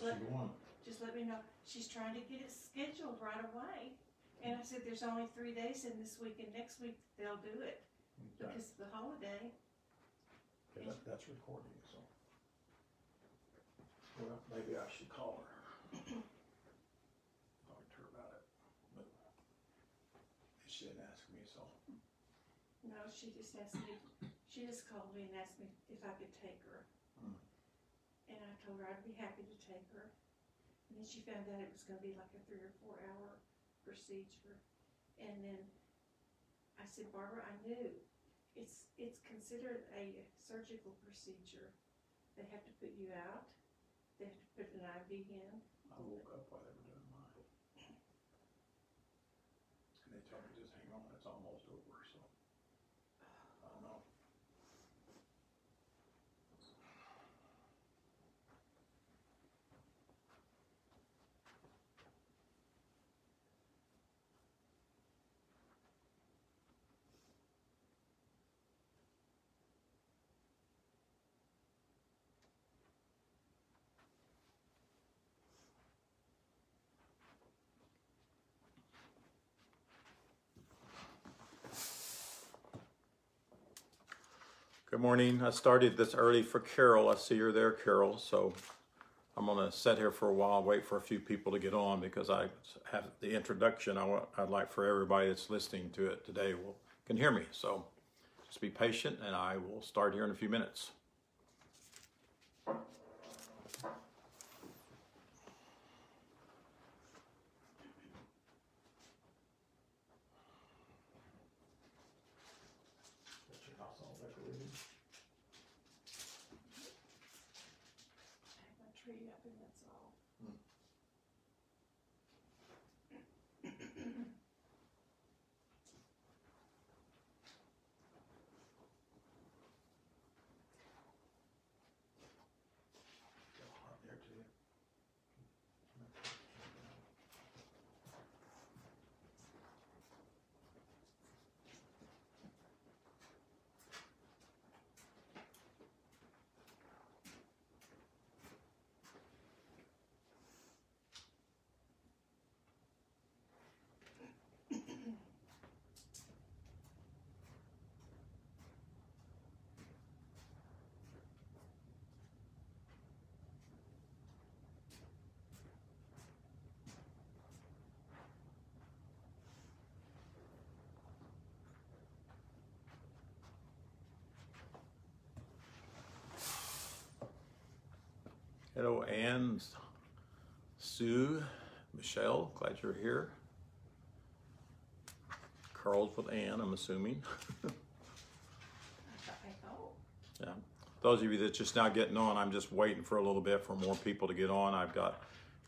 Just let, just let me know. She's trying to get it scheduled right away. And I said, there's only three days in this week and next week they'll do it Okay. because of the holiday. Okay, that, that's recording, so. Well, maybe I should call her. Talk to her about it, but she didn't ask me, so. No, she just asked me, she just called me and asked me if I could take her. And I told her I'd be happy to take her. And then she found out it was gonna be like a three or four hour procedure. And then I said, Barbara, I knew, it's, it's considered a surgical procedure. They have to put you out, they have to put an IV in. I woke up while they were doing mine. And they told me, just hang on, it's almost over, so. I don't know. Good morning. I started this early for Carol. I see you're there, Carol. So I'm going to sit here for a while, wait for a few people to get on because I have the introduction. I want, I'd like for everybody that's listening to it today will can hear me. So just be patient, and I will start here in a few minutes. Got your house all decorated? I have my tree up and that's all. Got a heart there too. Hello, Anne, Sue, Michelle. Glad you're here. Carl's with Ann, I'm assuming. Yeah. Those of you that just now getting on, I'm just waiting for a little bit for more people to get on. I've got,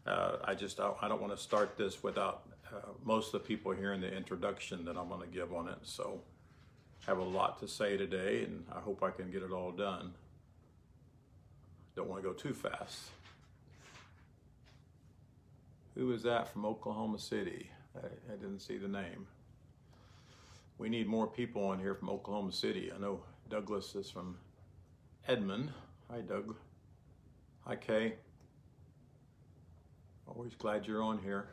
uh, I just, I, I don't want to start this without uh, most of the people hearing the introduction that I'm going to give on it. So have a lot to say today, and I hope I can get it all done. Don't want to go too fast. Who is that from Oklahoma City? I, I didn't see the name. We need more people on here from Oklahoma City. I know Douglas is from Edmond. Hi, Doug. Hi, Kay. Always glad you're on here.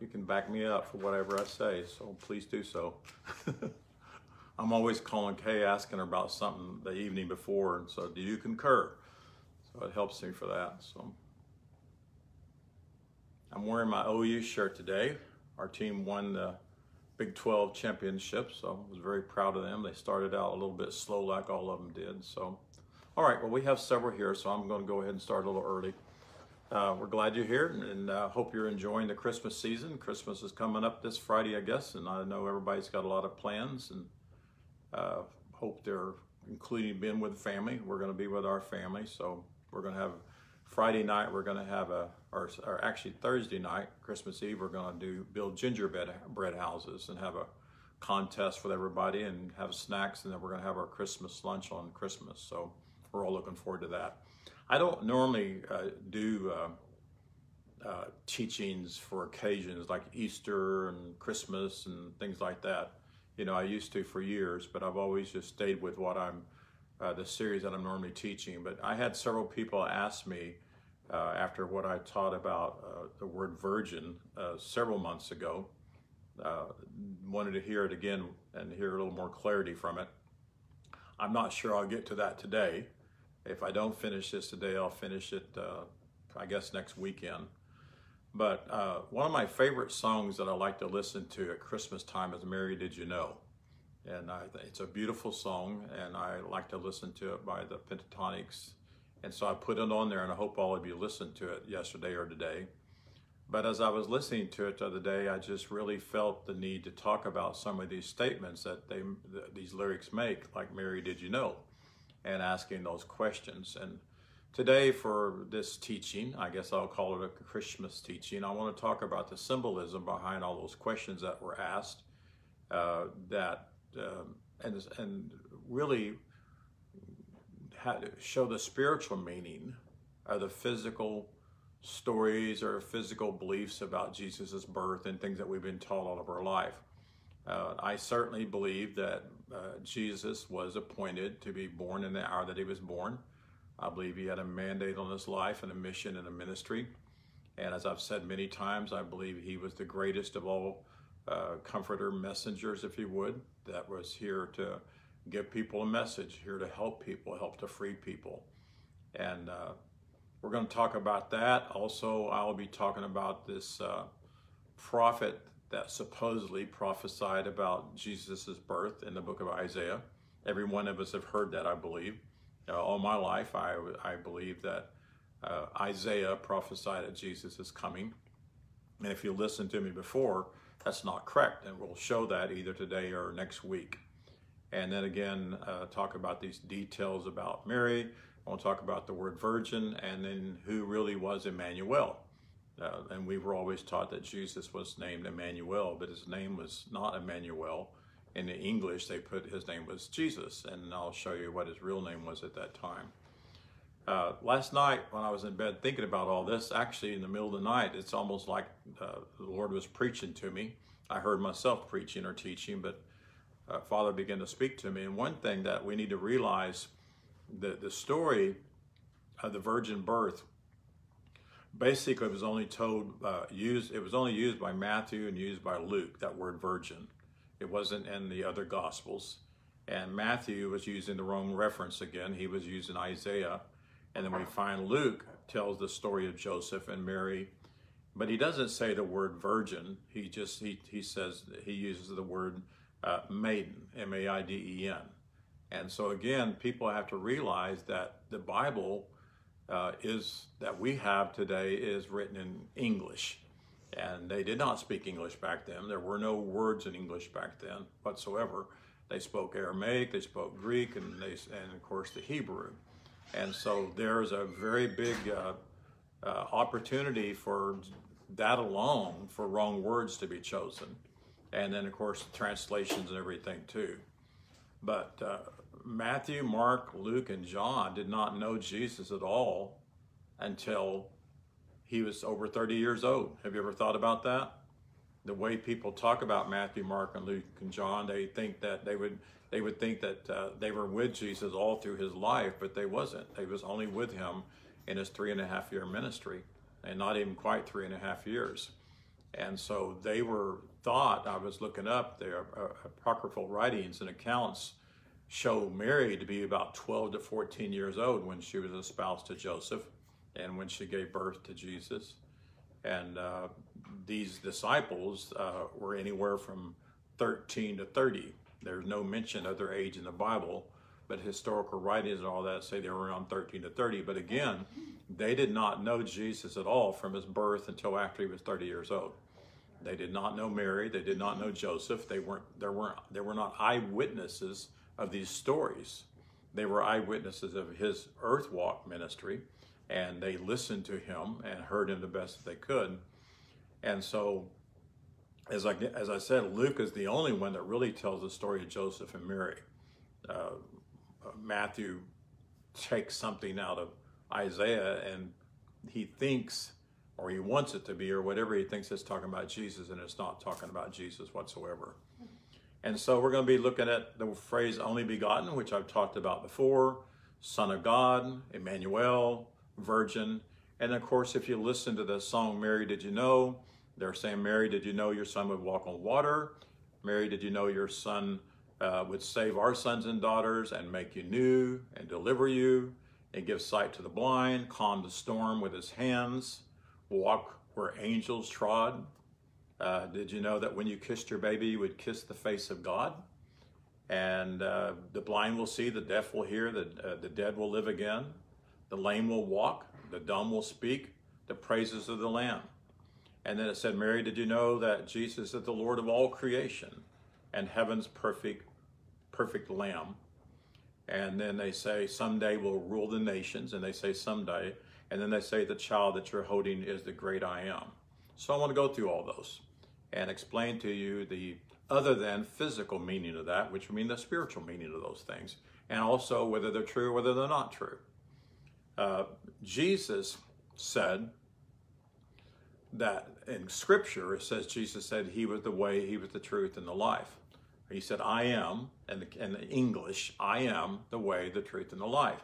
You can back me up for whatever I say, so please do so. I'm always calling Kay asking her about something the evening before, and so do you concur? So it helps me for that. So I'm wearing my OU shirt today. Our team won the Big 12 championship, so I was very proud of them. They started out a little bit slow, like all of them did. So, all right, well, we have several here, so I'm going to go ahead and start a little early. Uh, we're glad you're here, and uh, hope you're enjoying the Christmas season. Christmas is coming up this Friday, I guess, and I know everybody's got a lot of plans, and uh, hope they're including being with family. We're going to be with our family, so we're going to have Friday night. We're going to have a, or, or actually Thursday night, Christmas Eve. We're going to do build gingerbread bread houses and have a contest with everybody and have snacks, and then we're going to have our Christmas lunch on Christmas. So we're all looking forward to that. I don't normally uh, do uh, uh, teachings for occasions like Easter and Christmas and things like that. You know, I used to for years, but I've always just stayed with what I'm, uh, the series that I'm normally teaching. But I had several people ask me uh, after what I taught about uh, the word virgin uh, several months ago. Uh, wanted to hear it again and hear a little more clarity from it. I'm not sure I'll get to that today. If I don't finish this today, I'll finish it, uh, I guess, next weekend. But one of my favorite songs that I like to listen to at Christmas time is Mary Did You Know? And I, it's a beautiful song, and I like to listen to it by the Pentatonix. And so I put it on there, and I hope all of you listened to it yesterday or today. But as I was listening to it the other day, I just really felt the need to talk about some of these statements that they, these lyrics make, like Mary, did you know? And asking those questions. And today, for this teaching, I guess I'll call it a Christmas teaching, I want to talk about the symbolism behind all those questions that were asked uh, that um, and, and really show the spiritual meaning of the physical stories or physical beliefs about Jesus' birth and things that we've been taught all of our life. Uh, I certainly believe that uh, Jesus was appointed to be born in the hour that he was born. I believe he had a mandate on his life and a mission and a ministry. And as I've said many times, I believe he was the greatest of all uh, comforter messengers, if you would, that was here to give people a message, here to help people, help to free people. And uh, we're going to talk about that. Also, I'll be talking about this uh, prophet that supposedly prophesied about Jesus' birth in the book of Isaiah. Every one of us have heard that, I believe. Uh, all my life, I, I believe that uh, Isaiah prophesied that Jesus is coming. And if you listened to me before, that's not correct. And we'll show that either today or next week. And then again, uh, talk about these details about Mary. I want to talk about the word virgin and then who really was Emmanuel. Uh, and we were always taught that Jesus was named Emmanuel, but his name was not Emmanuel. In the English, they put his name was Jesus, and I'll show you what his real name was at that time. Uh, last night, when I was in bed thinking about all this, actually in the middle of the night, it's almost like uh, the Lord was preaching to me. I heard myself preaching or teaching, but uh, Father began to speak to me. And one thing that we need to realize that the story of the virgin birth basically was only told uh, used it was only used by Matthew and used by Luke that word virgin. It wasn't in the other gospels. And Matthew was using the wrong reference again. He was using Isaiah and then we find Luke tells the story of Joseph and Mary, but he doesn't say the word virgin. He just he he says he uses the word uh, maiden, M-A-I-D-E-N. And so again, people have to realize that the Bible uh, is that we have today is written in English, and they did not speak English back then. There were no words in English back then whatsoever. They spoke Aramaic, they spoke Greek, and they and of course the Hebrew. And so there's a very big uh, uh, opportunity for that alone for wrong words to be chosen. And then, of course, translations and everything too. But uh, Matthew, Mark, Luke, and John did not know Jesus at all until he was over 30 years old. Have you ever thought about that? The way people talk about Matthew, Mark, and Luke, and John, they think that they would they would think that uh, they were with Jesus all through his life, but they wasn't. They was only with him in his three and a half year ministry, and not even quite three and a half years. And so they were thought. I was looking up their uh, apocryphal writings and accounts show Mary to be about 12 to 14 years old when she was espoused to Joseph, and when she gave birth to Jesus. And uh, these disciples uh, were anywhere from 13 to 30 there's no mention of their age in the Bible, but historical writings and all that say they were around 13 to 30. But again, they did not know Jesus at all from his birth until after he was 30 years old. They did not know Mary. They did not know Joseph. They weren't. There weren't. They were not eyewitnesses of these stories. They were eyewitnesses of his earth walk ministry, and they listened to him and heard him the best that they could. And so as I, as I said, Luke is the only one that really tells the story of Joseph and Mary. Uh, Matthew takes something out of Isaiah and he thinks, or he wants it to be, or whatever he thinks it's talking about Jesus, and it's not talking about Jesus whatsoever. And so we're going to be looking at the phrase only begotten, which I've talked about before, Son of God, Emmanuel, Virgin, And of course, if you listen to the song Mary Did You Know, they're saying, Mary, did you know your son would walk on water? Mary, did you know your son uh, would save our sons and daughters and make you new and deliver you and give sight to the blind, calm the storm with his hands, walk where angels trod? Uh, did you know that when you kissed your baby, you would kiss the face of God? And uh, the blind will see, the deaf will hear, the, uh, the dead will live again, the lame will walk, the dumb will speak, the praises of the Lamb. And then it said, Mary, did you know that Jesus is the Lord of all creation and heaven's perfect, perfect Lamb? And then they say, someday we'll rule the nations. And they say, someday. And then they say, the child that you're holding is the great I am. So I want to go through all those and explain to you the other than physical meaning of that, which would mean the spiritual meaning of those things, and also whether they're true or whether they're not true. Uh, Jesus said that in Scripture, it says Jesus said he was the way, he was the truth, and the life. He said, I am, and in English, I am the way, the truth, and the life.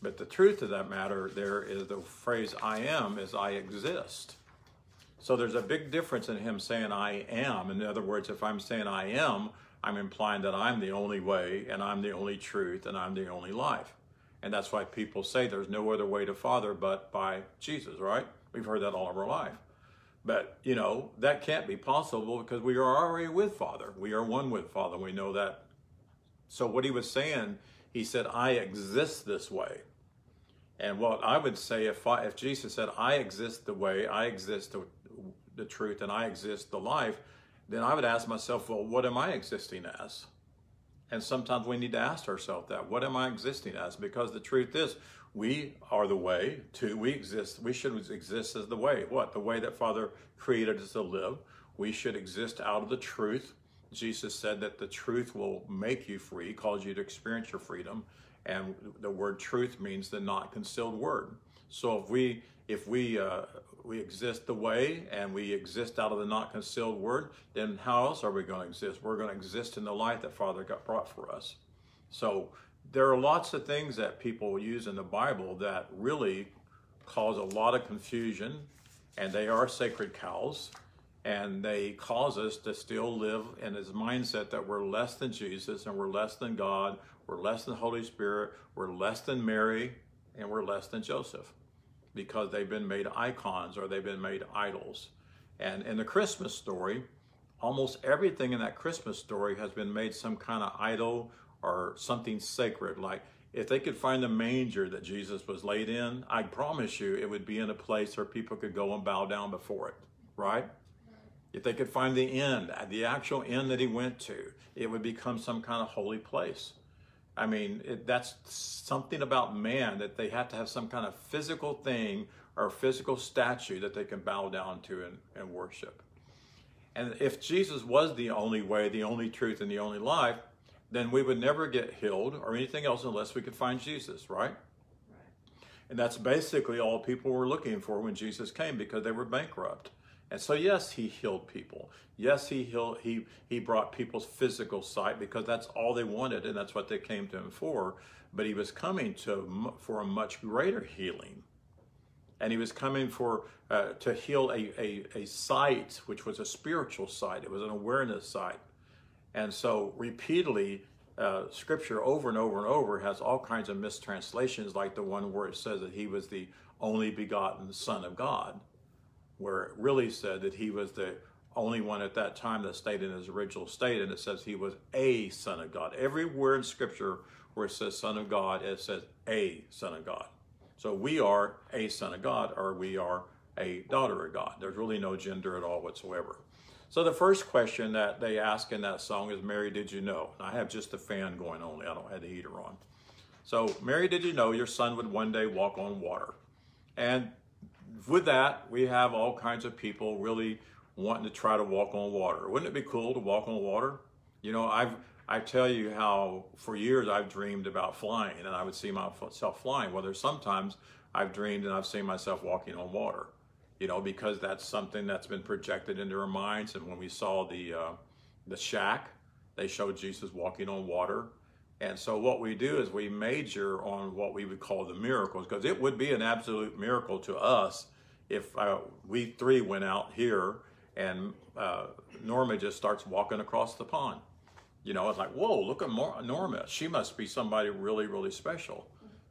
But the truth of that matter, there is the phrase I am is I exist. So there's a big difference in him saying I am. In other words, if I'm saying I am, I'm implying that I'm the only way and I'm the only truth and I'm the only life. And that's why people say there's no other way to Father but by Jesus, right? We've heard that all of our life. But, you know, that can't be possible because we are already with Father. We are one with Father. We know that. So what he was saying, he said, I exist this way. And what I would say if, I, if Jesus said, I exist the way, I exist the, the truth, and I exist the life, then I would ask myself, well, what am I existing as? And sometimes we need to ask ourselves that. What am I existing as? Because the truth is, we are the way to, we exist, we should exist as the way. What? The way that Father created us to live. We should exist out of the truth. Jesus said that the truth will make you free, cause you to experience your freedom. And the word truth means the not concealed word. So if we if we uh, we exist the way and we exist out of the not concealed word, then how else are we going to exist? We're going to exist in the light that Father got brought for us. So there are lots of things that people use in the Bible that really cause a lot of confusion, and they are sacred cows, and they cause us to still live in this mindset that we're less than Jesus and we're less than God, we're less than Holy Spirit, we're less than Mary, and we're less than Joseph because they've been made icons or they've been made idols. And in the Christmas story, almost everything in that Christmas story has been made some kind of idol or something sacred. Like if they could find the manger that Jesus was laid in, I promise you it would be in a place where people could go and bow down before it, right? If they could find the end, the actual end that he went to, it would become some kind of holy place. I mean, it, that's something about man that they have to have some kind of physical thing or physical statue that they can bow down to and, and worship. And if Jesus was the only way, the only truth, and the only life, then we would never get healed or anything else unless we could find Jesus, right? And that's basically all people were looking for when Jesus came because they were bankrupt. And so, yes, he healed people. Yes, he healed, he he brought people's physical sight because that's all they wanted, and that's what they came to him for. But he was coming to for a much greater healing, and he was coming for uh, to heal a, a a sight which was a spiritual sight. It was an awareness sight, and so repeatedly. Uh, scripture over and over and over has all kinds of mistranslations, like the one where it says that he was the only begotten Son of God where it really said that he was the only one at that time that stayed in his original state, and it says he was a son of God. Everywhere in Scripture where it says son of God, it says a son of God. So we are a son of God, or we are a daughter of God. There's really no gender at all whatsoever. So the first question that they ask in that song is, Mary, did you know? I have just the fan going only. I don't have the heater on. So, Mary, did you know your son would one day walk on water? And with that, we have all kinds of people really wanting to try to walk on water. Wouldn't it be cool to walk on water? You know, I've I tell you how for years I've dreamed about flying and I would see myself flying. Well, there's sometimes I've dreamed and I've seen myself walking on water, you know, because that's something that's been projected into our minds. And when we saw the uh, the shack, they showed Jesus walking on water. And so what we do is we major on what we would call the miracles because it would be an absolute miracle to us if uh, we three went out here and uh, Norma just starts walking across the pond. You know, it's like, whoa, look at Mor- Norma. She must be somebody really, really special,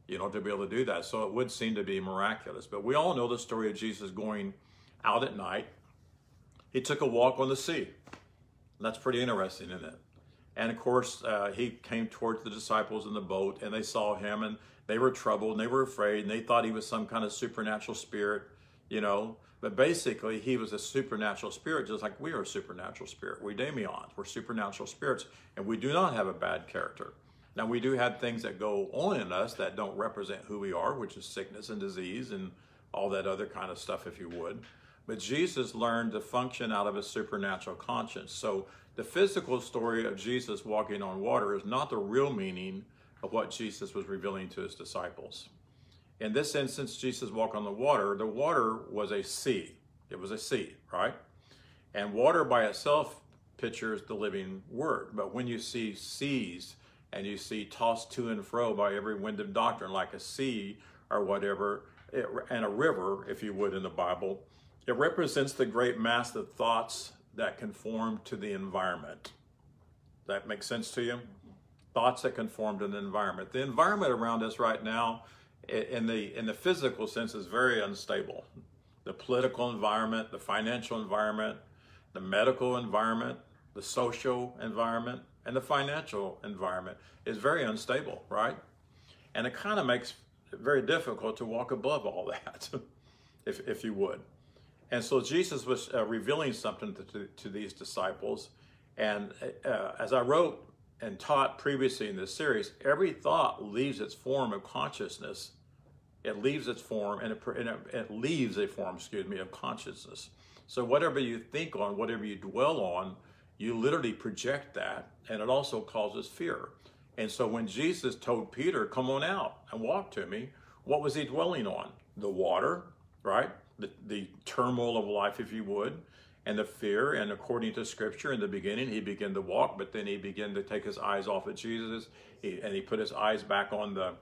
you know, to be able to do that. So it would seem to be miraculous. But we all know the story of Jesus going out at night. He took a walk on the sea. That's pretty interesting, isn't it? And of course, uh, he came towards the disciples in the boat, and they saw him, and they were troubled, and they were afraid, and they thought he was some kind of supernatural spirit, you know. But basically, he was a supernatural spirit, just like we are a supernatural spirit. We daimions, we're supernatural spirits, and we do not have a bad character. Now, we do have things that go on in us that don't represent who we are, which is sickness and disease and all that other kind of stuff, if you would. But Jesus learned to function out of a supernatural conscience. So the physical story of Jesus walking on water is not the real meaning of what Jesus was revealing to his disciples. In this instance, Jesus walked on the water. The water was a sea. It was a sea, right? And water by itself pictures the living word. But when you see seas and you see tossed to and fro by every wind of doctrine, like a sea or whatever, it, and a river, if you would, in the Bible, it represents the great mass of thoughts that conform to the environment. That makes sense to you? Thoughts that conform to the environment. The environment around us right now in the in the physical sense is very unstable. The political environment, the financial environment, the medical environment, the social environment, and the financial environment is very unstable, right? And it kind of makes it very difficult to walk above all that, if if you would. And so Jesus was uh, revealing something to, to, to, these disciples. And uh, as I wrote and taught previously in this series, every thought leaves its form of consciousness it leaves its form and it, and it leaves a form, excuse me, of consciousness. So whatever you think on, whatever you dwell on, you literally project that, and it also causes fear. And so when Jesus told Peter, "Come on out and walk to me," what was he dwelling on? The water, right? The, the turmoil of life, if you would, and the fear. And according to Scripture, in the beginning, he began to walk, but then he began to take his eyes off of Jesus, he, and he put his eyes back on the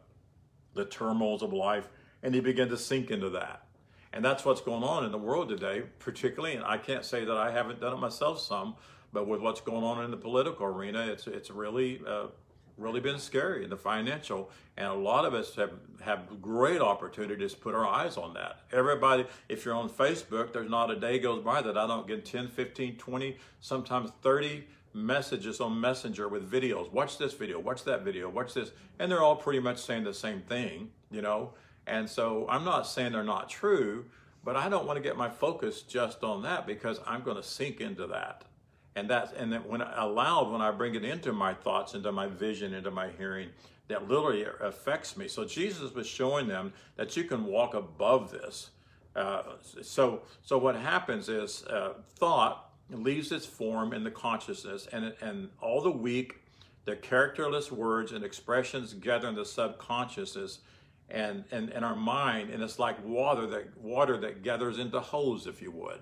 the turmoils of life, and he began to sink into that. And that's what's going on in the world today, particularly, and I can't say that I haven't done it myself some, but with what's going on in the political arena, it's it's really uh, really been scary in the financial, and a lot of us have have great opportunities to put our eyes on that. Everybody, if you're on Facebook, there's not a day goes by that I don't get 10, 15, 20, sometimes 30 messages on Messenger with videos. Watch this video, watch that video, watch this. And they're all pretty much saying the same thing, you know? And so I'm not saying they're not true, but I don't want to get my focus just on that because I'm going to sink into that. And that's and then when allowed, when I bring it into my thoughts, into my vision, into my hearing, that literally affects me. So Jesus was showing them that you can walk above this. Uh, so so what happens is uh, thought leaves its form in the consciousness, and, and all the weak, the characterless words and expressions gather in the subconsciousness and, and, and our mind, and it's like water that water that gathers into holes, if you would,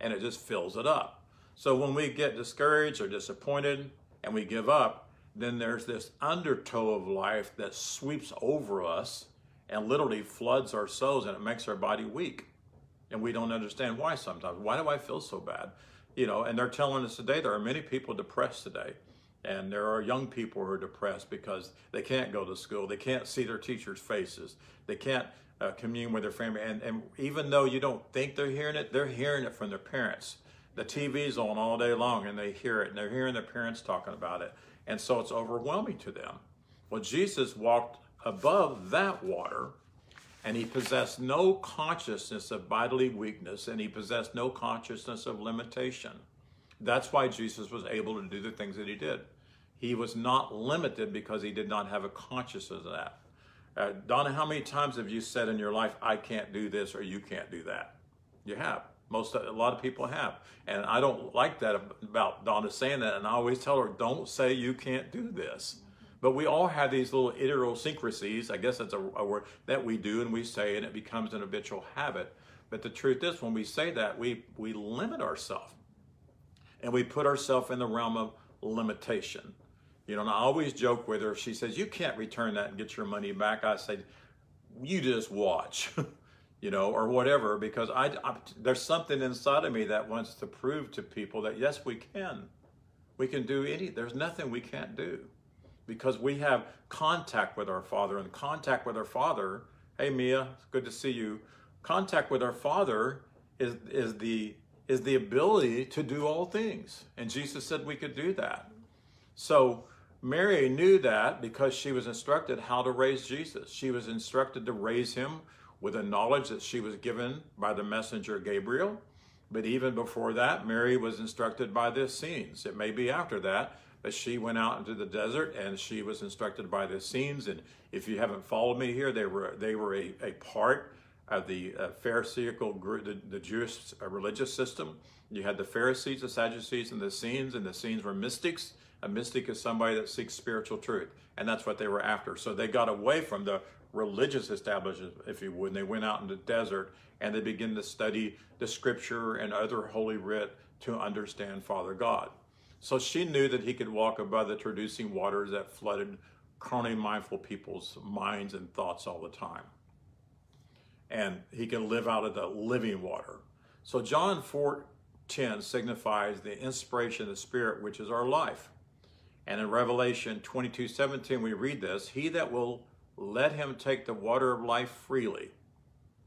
and it just fills it up. So when we get discouraged or disappointed and we give up, then there's this undertow of life that sweeps over us and literally floods our souls and it makes our body weak. And we don't understand why sometimes. Why do I feel so bad? you know, and they're telling us today there are many people depressed today. And there are young people who are depressed because they can't go to school. They can't see their teachers' faces. They can't uh, commune with their family. And, and even though you don't think they're hearing it, they're hearing it from their parents. The TV's on all day long and they hear it and they're hearing their parents talking about it. And so it's overwhelming to them. Well, Jesus walked above that water and he possessed no consciousness of bodily weakness, and he possessed no consciousness of limitation. That's why Jesus was able to do the things that he did. He was not limited because he did not have a consciousness of that. Uh, Donna, how many times have you said in your life, I can't do this or you can't do that? You have. Most, a lot of people have. And I don't like that about Donna saying that. And I always tell her, don't say you can't do this. But we all have these little idiosyncrasies, I guess that's a, a word, that we do and we say, and it becomes an habitual habit. But the truth is, when we say that, we, we limit ourselves and we put ourselves in the realm of limitation. You know, and I always joke with her. She says, You can't return that and get your money back. I say, You just watch, you know, or whatever, because I, I, there's something inside of me that wants to prove to people that yes, we can. We can do any, there's nothing we can't do because we have contact with our Father, and contact with our Father. Hey, Mia, it's good to see you. Contact with our Father is, is the is the ability to do all things. And Jesus said we could do that. So Mary knew that because she was instructed how to raise Jesus. She was instructed to raise him with a knowledge that she was given by the messenger Gabriel. But even before that, Mary was instructed by the Essenes. It may be after that, but she went out into the desert and she was instructed by the Essenes. And if you haven't followed me here, they were they were a, a part of the uh, Pharisaical group, the, the Jewish uh, religious system. You had the Pharisees, the Sadducees, and the Essenes, and the Essenes were mystics. A mystic is somebody that seeks spiritual truth, and that's what they were after. So they got away from the religious establishment, if you would, and they went out in the desert and they began to study the scripture and other holy writ to understand Father God. So she knew that he could walk above the traducing waters that flooded carnally mindful people's minds and thoughts all the time and he can live out of the living water. So John 4:10 signifies the inspiration of the Spirit, which is our life. And in Revelation 22:17 we read this, he that will let him take the water of life freely.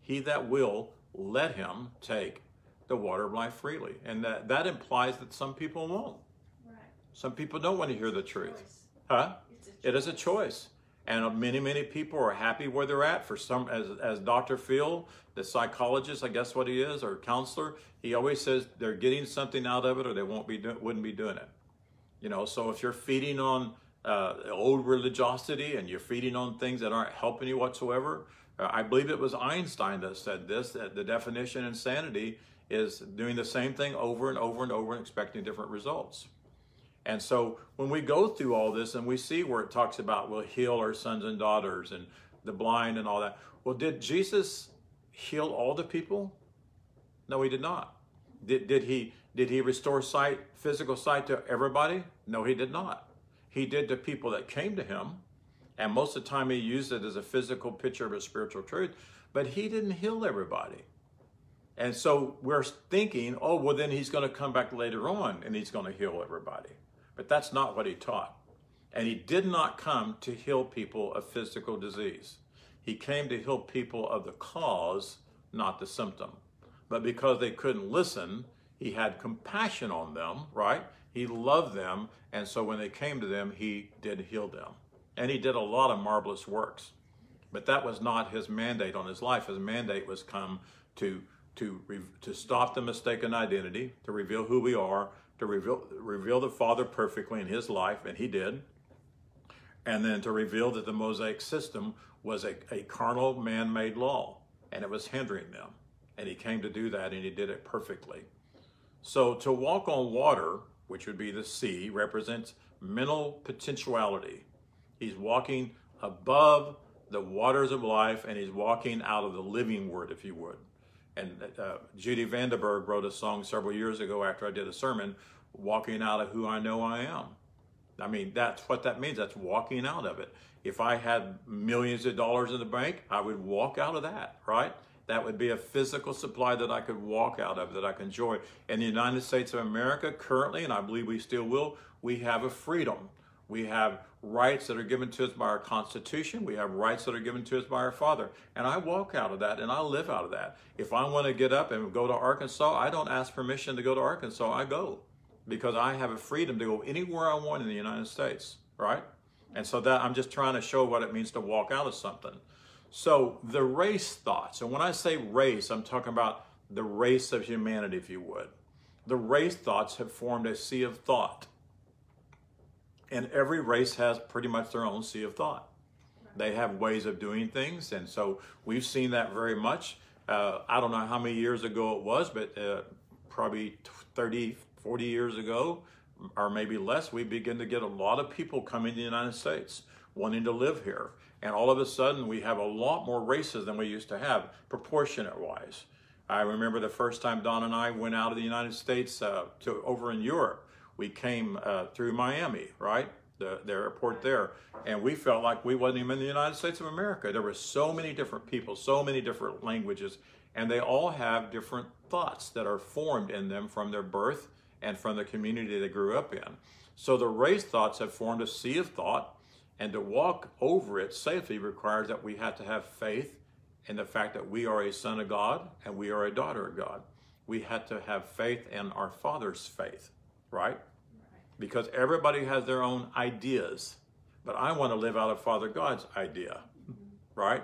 He that will let him take the water of life freely. And that, that implies that some people won't. Right. Some people don't want to hear the truth. Choice. Huh? It is a choice. And uh, many, many people are happy where they're at. For some, as, as Dr. Phil, the psychologist, I guess what he is, or counselor, he always says they're getting something out of it or they won't be do, wouldn't be doing it. You know, so if you're feeding on uh, old religiosity and you're feeding on things that aren't helping you whatsoever, uh, I believe it was Einstein that said this, that the definition of insanity is doing the same thing over and over and over and expecting different results. And so when we go through all this and we see where it talks about we'll heal our sons and daughters and the blind and all that, well, did Jesus heal all the people? No, he did not. Did, did he did he restore sight, physical sight to everybody? No, he did not. He did to people that came to him, and most of the time he used it as a physical picture of a spiritual truth, but he didn't heal everybody. And so we're thinking, oh, well, then he's going to come back later on and he's going to heal everybody. But that's not what he taught. And he did not come to heal people of physical disease. He came to heal people of the cause, not the symptom. But because they couldn't listen, he had compassion on them, right? He loved them. And so when they came to them, he did heal them. And he did a lot of marvelous works. But that was not his mandate on his life. His mandate was come to to to stop the mistaken identity, to reveal who we are, to reveal, reveal the Father perfectly in his life, and he did, and then to reveal that the Mosaic system was a, a carnal man made law, and it was hindering them. And he came to do that, and he did it perfectly. So to walk on water, which would be the sea, represents mental potentiality. He's walking above the waters of life, and he's walking out of the living word, if you would and uh, Judy Vanderberg wrote a song several years ago after I did a sermon, walking out of who I know I am. I mean, that's what that means. That's walking out of it. If I had millions of dollars in the bank, I would walk out of that, right? That would be a physical supply that I could walk out of, that I can enjoy. In the United States of America, currently, and I believe we still will, we have a freedom. We have rights that are given to us by our Constitution. We have rights that are given to us by our Father. And I walk out of that and I live out of that. If I want to get up and go to Arkansas, I don't ask permission to go to Arkansas. I go because I have a freedom to go anywhere I want in the United States, right? And so that I'm just trying to show what it means to walk out of something. So the race thoughts, and when I say race, I'm talking about the race of humanity, if you would. The race thoughts have formed a sea of thought and every race has pretty much their own sea of thought. They have ways of doing things, and so we've seen that very much. Uh, I don't know how many years ago it was, but uh, probably 30, 40 years ago, or maybe less, we begin to get a lot of people coming to the United States wanting to live here. And all of a sudden, we have a lot more races than we used to have, proportionate wise. I remember the first time Don and I went out of the United States uh, to over in Europe we came uh, through Miami, right? the, the airport there, and we felt like we wasn't even in the United States of America. There were so many different people, so many different languages, and they all have different thoughts that are formed in them from their birth and from the community they grew up in. So the race thoughts have formed a sea of thought, and to walk over it safely requires that we have to have faith in the fact that we are a son of God and we are a daughter of God. We had to have faith in our Father's faith, right? Right. Because everybody has their own ideas, but I want to live out of Father God's idea, mm-hmm. right?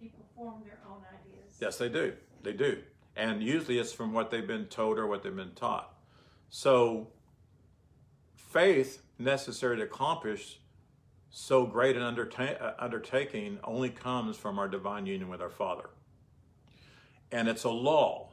People form their own ideas. Yes, they do. They do. And usually it's from what they've been told or what they've been taught. So, faith necessary to accomplish so great an underta- uh, undertaking only comes from our divine union with our Father. And it's a law.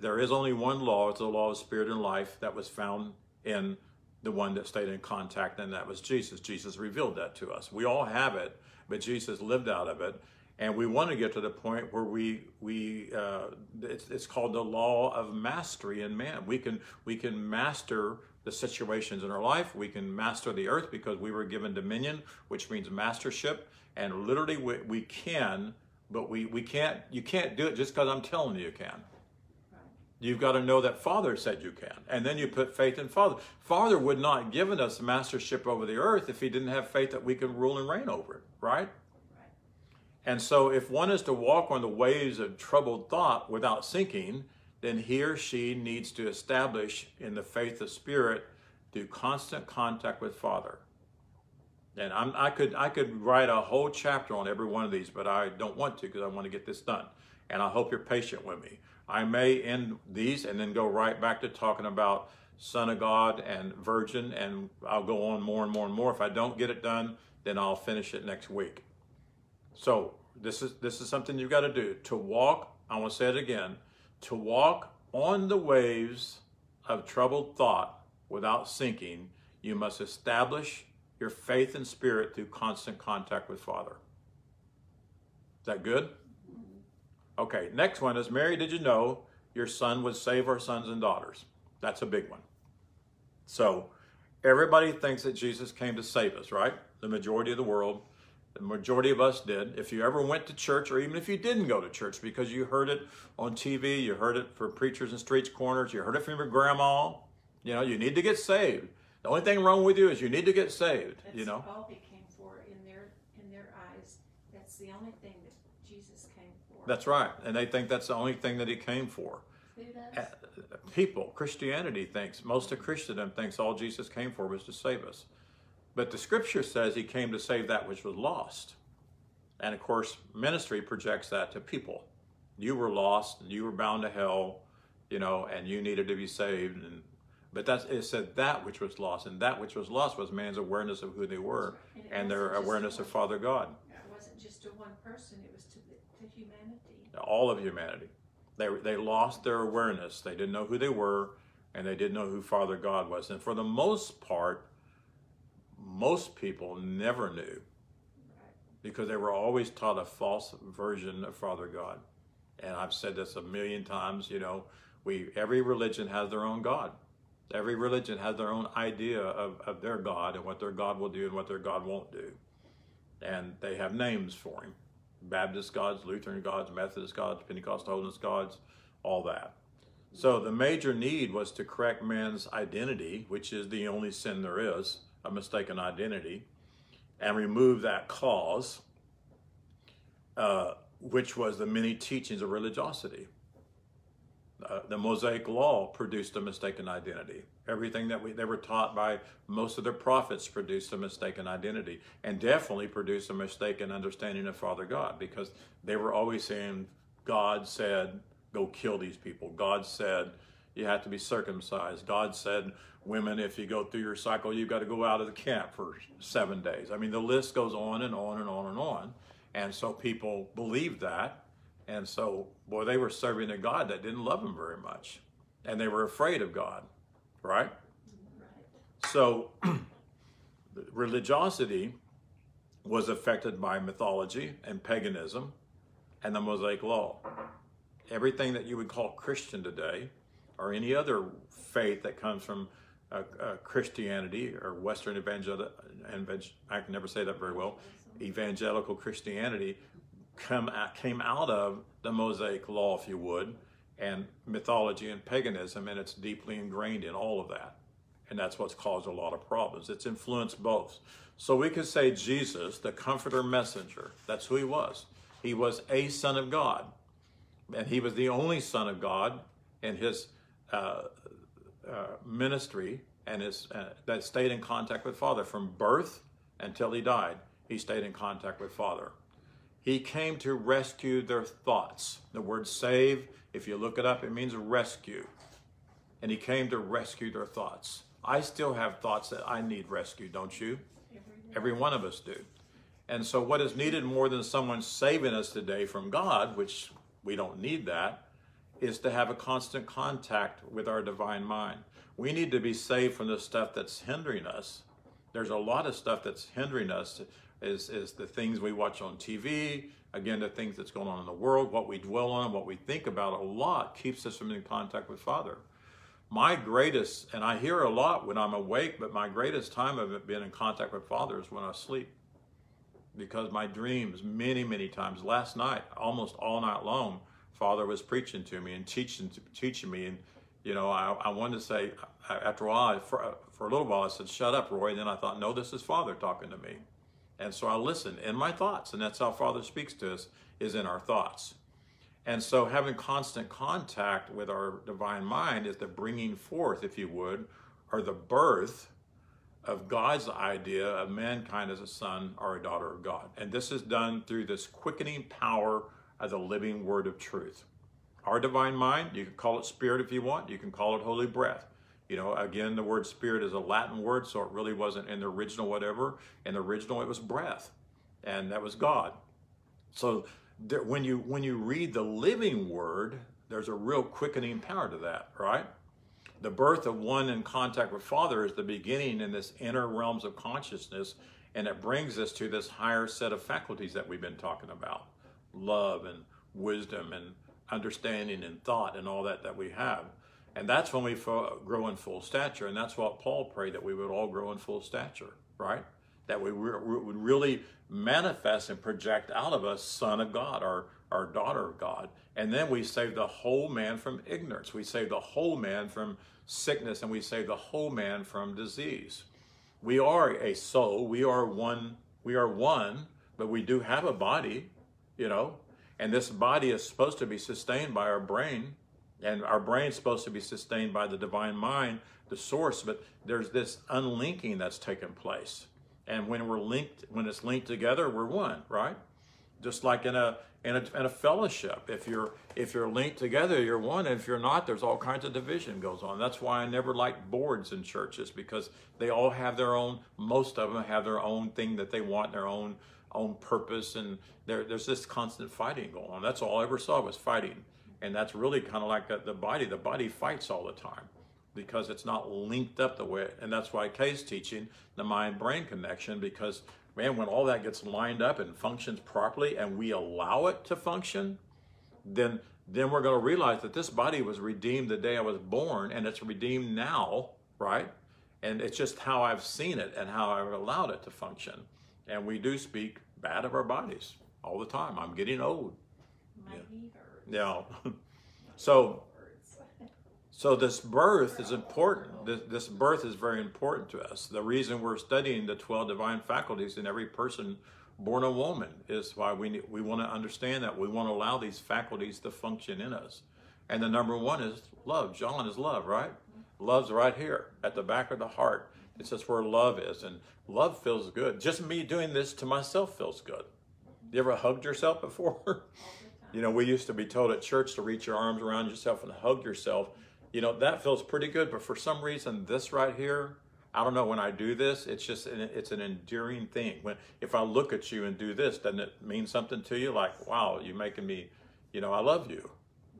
There is only one law. It's the law of spirit and life that was found in the one that stayed in contact, and that was Jesus. Jesus revealed that to us. We all have it, but Jesus lived out of it. And we want to get to the point where we we uh, it's, it's called the law of mastery in man. We can we can master the situations in our life. We can master the earth because we were given dominion, which means mastership. And literally, we, we can, but we we can't. You can't do it just because I'm telling you you can. You've got to know that Father said you can. And then you put faith in Father. Father would not have given us mastership over the earth if he didn't have faith that we could rule and reign over it, right? Right. And so if one is to walk on the waves of troubled thought without sinking, then he or she needs to establish in the faith of spirit through constant contact with Father. And I'm, I could I could write a whole chapter on every one of these, but I don't want to because I want to get this done. And I hope you're patient with me. I may end these and then go right back to talking about Son of God and Virgin, and I'll go on more and more and more. If I don't get it done, then I'll finish it next week. So this is this is something you've got to do. To walk, I want to say it again, to walk on the waves of troubled thought without sinking, you must establish your faith and spirit through constant contact with Father. Is that good? Okay, next one is Mary, did you know your son would save our sons and daughters? That's a big one. So, everybody thinks that Jesus came to save us, right? The majority of the world. The majority of us did. If you ever went to church, or even if you didn't go to church because you heard it on TV, you heard it from preachers in streets corners, you heard it from your grandma, you know, you need to get saved. The only thing wrong with you is you need to get saved, That's you know. all he came for in their in their eyes. That's the only thing that Jesus came for. That's right. And they think that's the only thing that he came for. Who Uh, does? People, Christianity thinks, most of Christendom thinks all Jesus came for was to save us. But the scripture says he came to save that which was lost. And of course, ministry projects that to people. You were lost and you were bound to hell, you know, and you needed to be saved. And but that's it said that which was lost, and that which was lost was man's awareness of who they were And and their awareness of Father God. It wasn't just to one person; it was to the, to humanity. all of humanity. They, they lost their awareness. They didn't know who they were, and they didn't know who Father God was. And for the most part, most people never knew because they were always taught a false version of Father God. And I've said this a million times. You know, we every religion has their own God. Every religion has their own idea of, of their God and what their God will do and what their God won't do. And they have names for him. Baptist gods, Lutheran gods, Methodist gods, Pentecostal holiness gods, all that. So the major need was to correct man's identity, which is the only sin there is, a mistaken identity, and remove that cause, uh, which was the many teachings of religiosity. Uh, the Mosaic Law produced a mistaken identity. Everything that we, they were taught by most of their prophets produced a mistaken identity, and definitely produced a mistaken understanding of Father God, because they were always saying, "God said, go kill these people." God said, "You have to be circumcised." God said, "Women, if you go through your cycle, you've got to go out of the camp for seven days." I mean, the list goes on and on and on and on, and so people believed that, and so, boy, they were serving a God that didn't love them very much. And they were afraid of God, right? Right. So, religiosity was affected by mythology and paganism and the Mosaic Law. Everything that you would call Christian today, or any other faith that comes from uh, uh, Christianity or Western evangel, evangel, I can never say that very well, evangelical Christianity come out, came out of the Mosaic law, if you would, and mythology and paganism, and it's deeply ingrained in all of that. And that's what's caused a lot of problems. It's influenced both. So we could say Jesus, the comforter messenger, that's who he was. He was a son of God. And he was the only son of God in his uh, uh, ministry and his, uh, that stayed in contact with Father from birth until he died. He stayed in contact with Father. He came to rescue their thoughts. The word save, if you look it up, it means rescue. And he came to rescue their thoughts. I still have thoughts that I need rescue, don't you? Every one of us do. And so, what is needed more than someone saving us today from God, which we don't need that, is to have a constant contact with our divine mind. We need to be saved from the stuff that's hindering us. There's a lot of stuff that's hindering us is, is the things we watch on TV, again, the things that's going on in the world, what we dwell on, what we think about a lot keeps us from in contact with Father. My greatest, and I hear a lot when I'm awake, but my greatest time of being in contact with Father is when I sleep. Because my dreams, many, many times, last night, almost all night long, Father was preaching to me and teaching, teaching me. And, you know, I, I wanted to say, after a while, for, for a little while, I said, shut up, Roy. And then I thought, no, this is Father talking to me. And so I listen in my thoughts, and that's how Father speaks to us, is in our thoughts. And so having constant contact with our divine mind is the bringing forth, if you would, or the birth of God's idea of mankind as a son or a daughter of God. And this is done through this quickening power of a living word of truth. Our divine mind, you can call it spirit if you want, you can call it holy breath. You know, again, the word spirit is a Latin word, so it really wasn't in the original whatever. In the original, it was breath, and that was God. So there, when you when you read the living word, there's a real quickening power to that, right? The birth of one in contact with Father is the beginning in this inner realms of consciousness, and it brings us to this higher set of faculties that we've been talking about love and wisdom and understanding and thought and all that that we have. And that's when we grow in full stature. And that's what Paul prayed that we would all grow in full stature, right? That we would really manifest and project out of us Son of God, our, our daughter of God. And then we save the whole man from ignorance. We save the whole man from sickness and we save the whole man from disease. We are a soul. We are one. We are one, but we do have a body, you know, and this body is supposed to be sustained by our brain and our brain's supposed to be sustained by the divine mind, the source, but there's this unlinking that's taken place. And when we're linked, when it's linked together, we're one, right? Just like in a in a, in a fellowship, if you're if you're linked together, you're one. And if you're not, there's all kinds of division goes on. That's why I never like boards in churches because they all have their own. Most of them have their own thing that they want, their own own purpose, and there, there's this constant fighting going on. That's all I ever saw was fighting. And that's really kind of like the body. The body fights all the time because it's not linked up the way. And that's why Kay's teaching the mind brain connection because, man, when all that gets lined up and functions properly and we allow it to function, then then we're going to realize that this body was redeemed the day I was born and it's redeemed now, right? And it's just how I've seen it and how I've allowed it to function. And we do speak bad of our bodies all the time. I'm getting old. My Yeah. knee hurts. Yeah. so so this birth is important. This, this birth is very important to us. The reason we're studying the 12 divine faculties in every person born a woman is why we we want to understand that. We want to allow these faculties to function in us. And the number one is love. John is love, right? Mm-hmm. Love's right here at the back of the heart. It's just where love is. And love feels good. Just me doing this to myself feels good. You ever hugged yourself before? All the time. You know, we used to be told at church to reach your arms around yourself and hug yourself. You know, that feels pretty good, but for some reason, this right here, I don't know. When I do this, it's just an, it's an endearing thing. When if I look at you and do this, doesn't it mean something to you? Like, wow, you're making me, you know, I love you.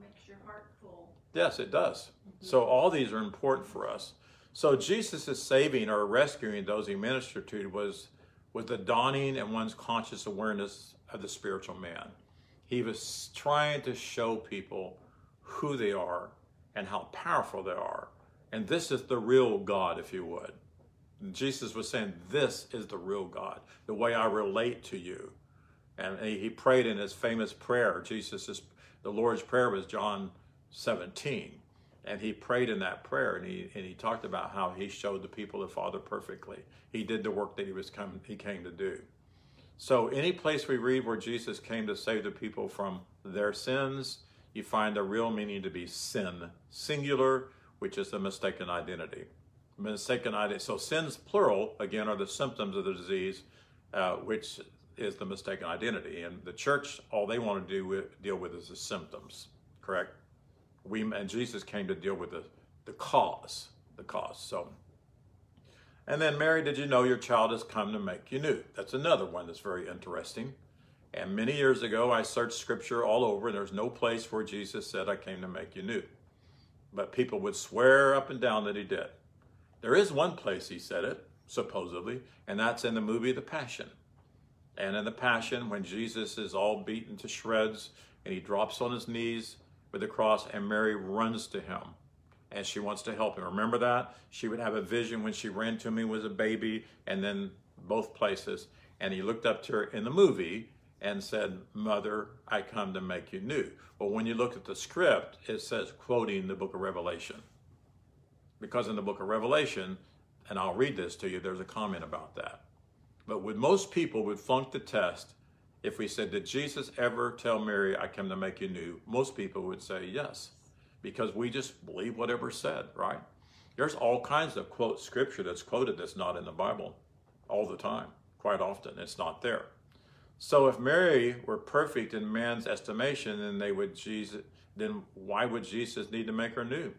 Makes your heart full. Yes, it does. So all these are important for us. So Jesus' saving or rescuing those he ministered to was was the dawning and one's conscious awareness of the spiritual man. He was trying to show people who they are and how powerful they are And this is the real God, if you would. Jesus was saying, This is the real God, the way I relate to you. And he prayed in his famous prayer. Jesus, the Lord's Prayer was John 17. And he prayed in that prayer and he, and he talked about how he showed the people the Father perfectly. He did the work that he, was come, he came to do. So, any place we read where Jesus came to save the people from their sins, you find the real meaning to be sin, singular, which is the mistaken identity. Mistaken identity. So, sins, plural, again, are the symptoms of the disease, uh, which is the mistaken identity. And the church, all they want to do with, deal with is the symptoms, correct? We and Jesus came to deal with the, the cause, the cause. So, and then, Mary, did you know your child has come to make you new? That's another one that's very interesting. And many years ago, I searched scripture all over, and there's no place where Jesus said, I came to make you new. But people would swear up and down that he did. There is one place he said it, supposedly, and that's in the movie The Passion. And in The Passion, when Jesus is all beaten to shreds and he drops on his knees with the cross, and Mary runs to him and she wants to help him. Remember that? She would have a vision when she ran to me was a baby, and then both places. And he looked up to her in the movie and said, Mother, I come to make you new. Well, when you look at the script, it says quoting the book of Revelation. Because in the book of Revelation, and I'll read this to you, there's a comment about that. But would most people would flunk the test if we said, Did Jesus ever tell Mary, I come to make you new? Most people would say yes because we just believe whatever's said, right? There's all kinds of quote scripture that's quoted that's not in the Bible all the time. Quite often, it's not there. So if Mary were perfect in man's estimation, then they would Jesus. Then why would Jesus need to make her new?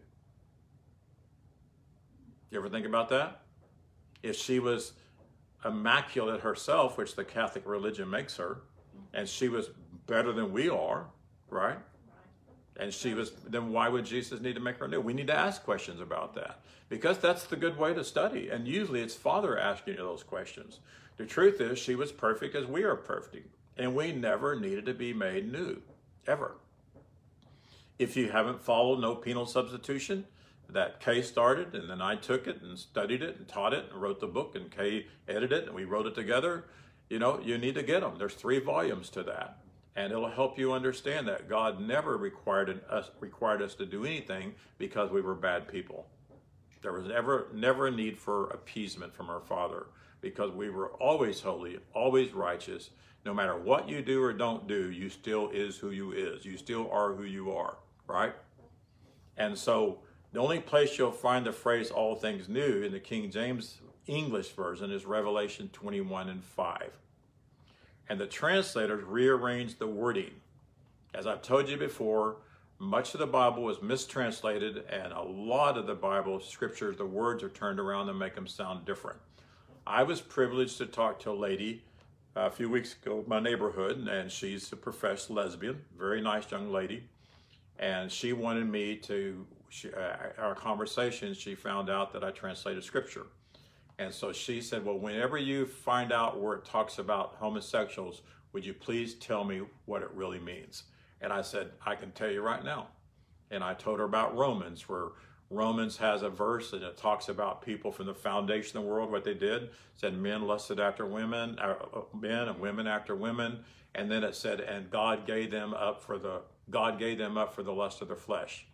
You ever think about that? If she was immaculate herself, which the Catholic religion makes her, and she was better than we are, right? And she was, then why would Jesus need to make her new? We need to ask questions about that because that's the good way to study. And usually it's Father asking you those questions. The truth is, she was perfect as we are perfect, and we never needed to be made new, ever. If you haven't followed no penal substitution, that Kay started, and then I took it and studied it and taught it and wrote the book, and Kay edited it, and we wrote it together. You know, you need to get them. There's three volumes to that and it'll help you understand that God never required us required us to do anything because we were bad people. There was never never a need for appeasement from our Father because we were always holy, always righteous. No matter what you do or don't do, you still is who you is. You still are who you are, right? And so the only place you'll find the phrase all things new in the King James English version is Revelation 21 and 5 and the translators rearranged the wording. As I've told you before, much of the Bible was mistranslated, and a lot of the Bible scriptures, the words are turned around and make them sound different. I was privileged to talk to a lady a few weeks ago in my neighborhood, and she's a professed lesbian, very nice young lady. And she wanted me to, she, uh, our conversation, she found out that I translated scripture. And so she said, Well, whenever you find out where it talks about homosexuals, would you please tell me what it really means? And I said, I can tell you right now. And I told her about Romans, where Romans has a verse and it talks about people from the foundation of the world, what they did. It said men lusted after women, uh, uh, men and women after women. And then it said, and God gave them up for the God gave them up for the lust of their flesh.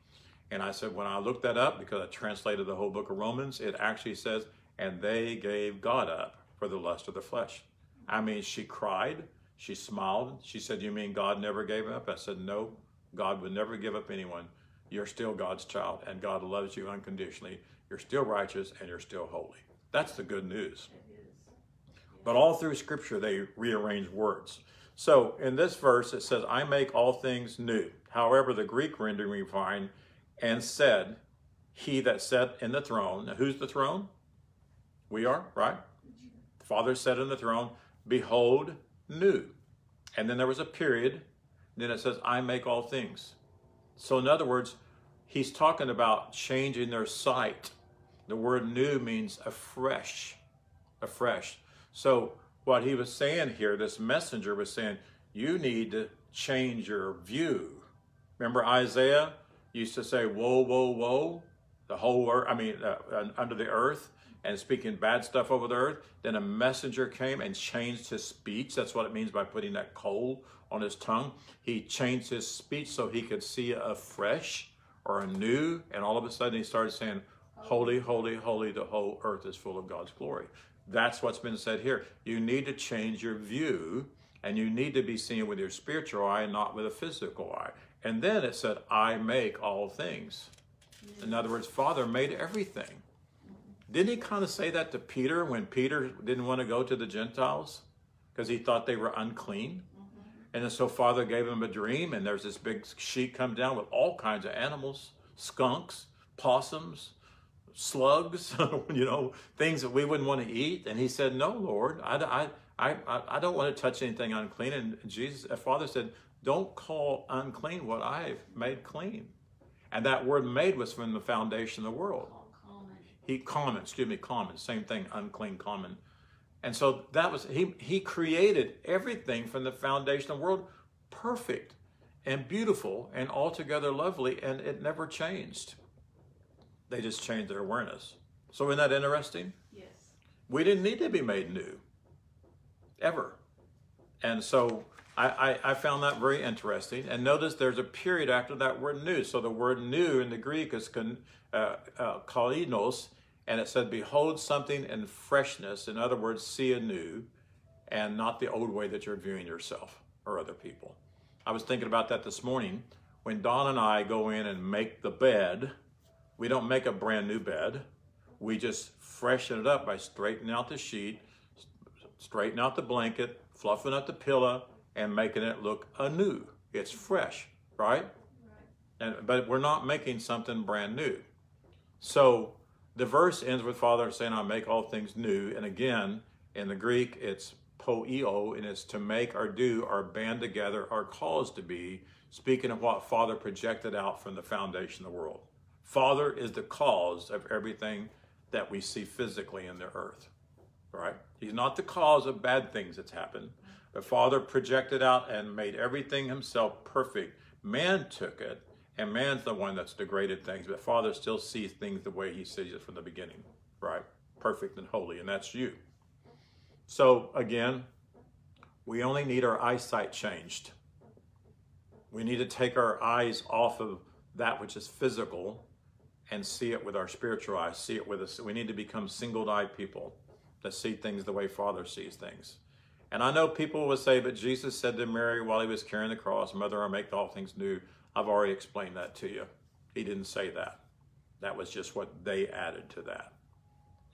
And I said, when I looked that up, because I translated the whole book of Romans, it actually says and they gave God up for the lust of the flesh. I mean, she cried, she smiled. She said, You mean God never gave up? I said, No, God would never give up anyone. You're still God's child, and God loves you unconditionally. You're still righteous, and you're still holy. That's the good news. But all through Scripture, they rearrange words. So in this verse, it says, I make all things new. However, the Greek rendering we find, and said, He that sat in the throne. Now, who's the throne? We are, right? The Father said on the throne, Behold, new. And then there was a period. Then it says, I make all things. So, in other words, he's talking about changing their sight. The word new means afresh, afresh. So, what he was saying here, this messenger was saying, you need to change your view. Remember Isaiah used to say, Woe, woe, woe. the whole earth, I mean, uh, uh, under the earth, and speaking bad stuff over the earth. Then a messenger came and changed his speech. That's what it means by putting that coal on his tongue. He changed his speech so he could see afresh or anew, and all of a sudden he started saying, Holy, holy, holy, the whole earth is full of God's glory. That's what's been said here. You need to change your view and you need to be seeing with your spiritual eye and not with a physical eye. And then it said, I make all things. In other words, Father made everything. Didn't he kind of say that to Peter when Peter didn't want to go to the Gentiles because he thought they were unclean? Mm-hmm. And then so Father gave him a dream, and there's this big sheet come down with all kinds of animals skunks, possums, slugs, you know, things that we wouldn't want to eat. And he said, No, Lord, I, I, I, I don't want to touch anything unclean. And Jesus, Father said, Don't call unclean what I've made clean. And that word made was from the foundation of the world. He common, excuse me, common, same thing, unclean, common. And so that was he he created everything from the foundation of the world perfect and beautiful and altogether lovely, and it never changed. They just changed their awareness. So isn't that interesting? Yes. We didn't need to be made new. Ever. And so I, I, found that very interesting. And notice there's a period after that word new. So the word new in the Greek is uh, uh, kainos, and it said, Behold something in freshness. In other words, see anew, and not the old way that you're viewing yourself or other people. I was thinking about that this morning. When Don and I go in and make the bed, we don't make a brand new bed. We just freshen it up by straightening out the sheet, straightening out the blanket, fluffing up the pillow, and making it look anew. It's fresh, right? And, but we're not making something brand new. So the verse ends with Father saying, I make all things new. And again, in the Greek, it's poeo, and it's to make or do or band together or cause to be, speaking of what Father projected out from the foundation of the world. Father is the cause of everything that we see physically in the earth, right? He's not the cause of bad things that's happened. But Father projected out and made everything himself perfect. Man took it and man's the one that's degraded things, but Father still sees things the way he sees it from the beginning, right? Perfect and holy, and that's you. So again, we only need our eyesight changed. We need to take our eyes off of that which is physical and see it with our spiritual eyes, see it with us. We need to become single eyed people that see things the way Father sees things. And I know people will say, but Jesus said to Mary while he was carrying the cross, Mother, I make all things new. I've already explained that to you. He didn't say that. That was just what they added to that.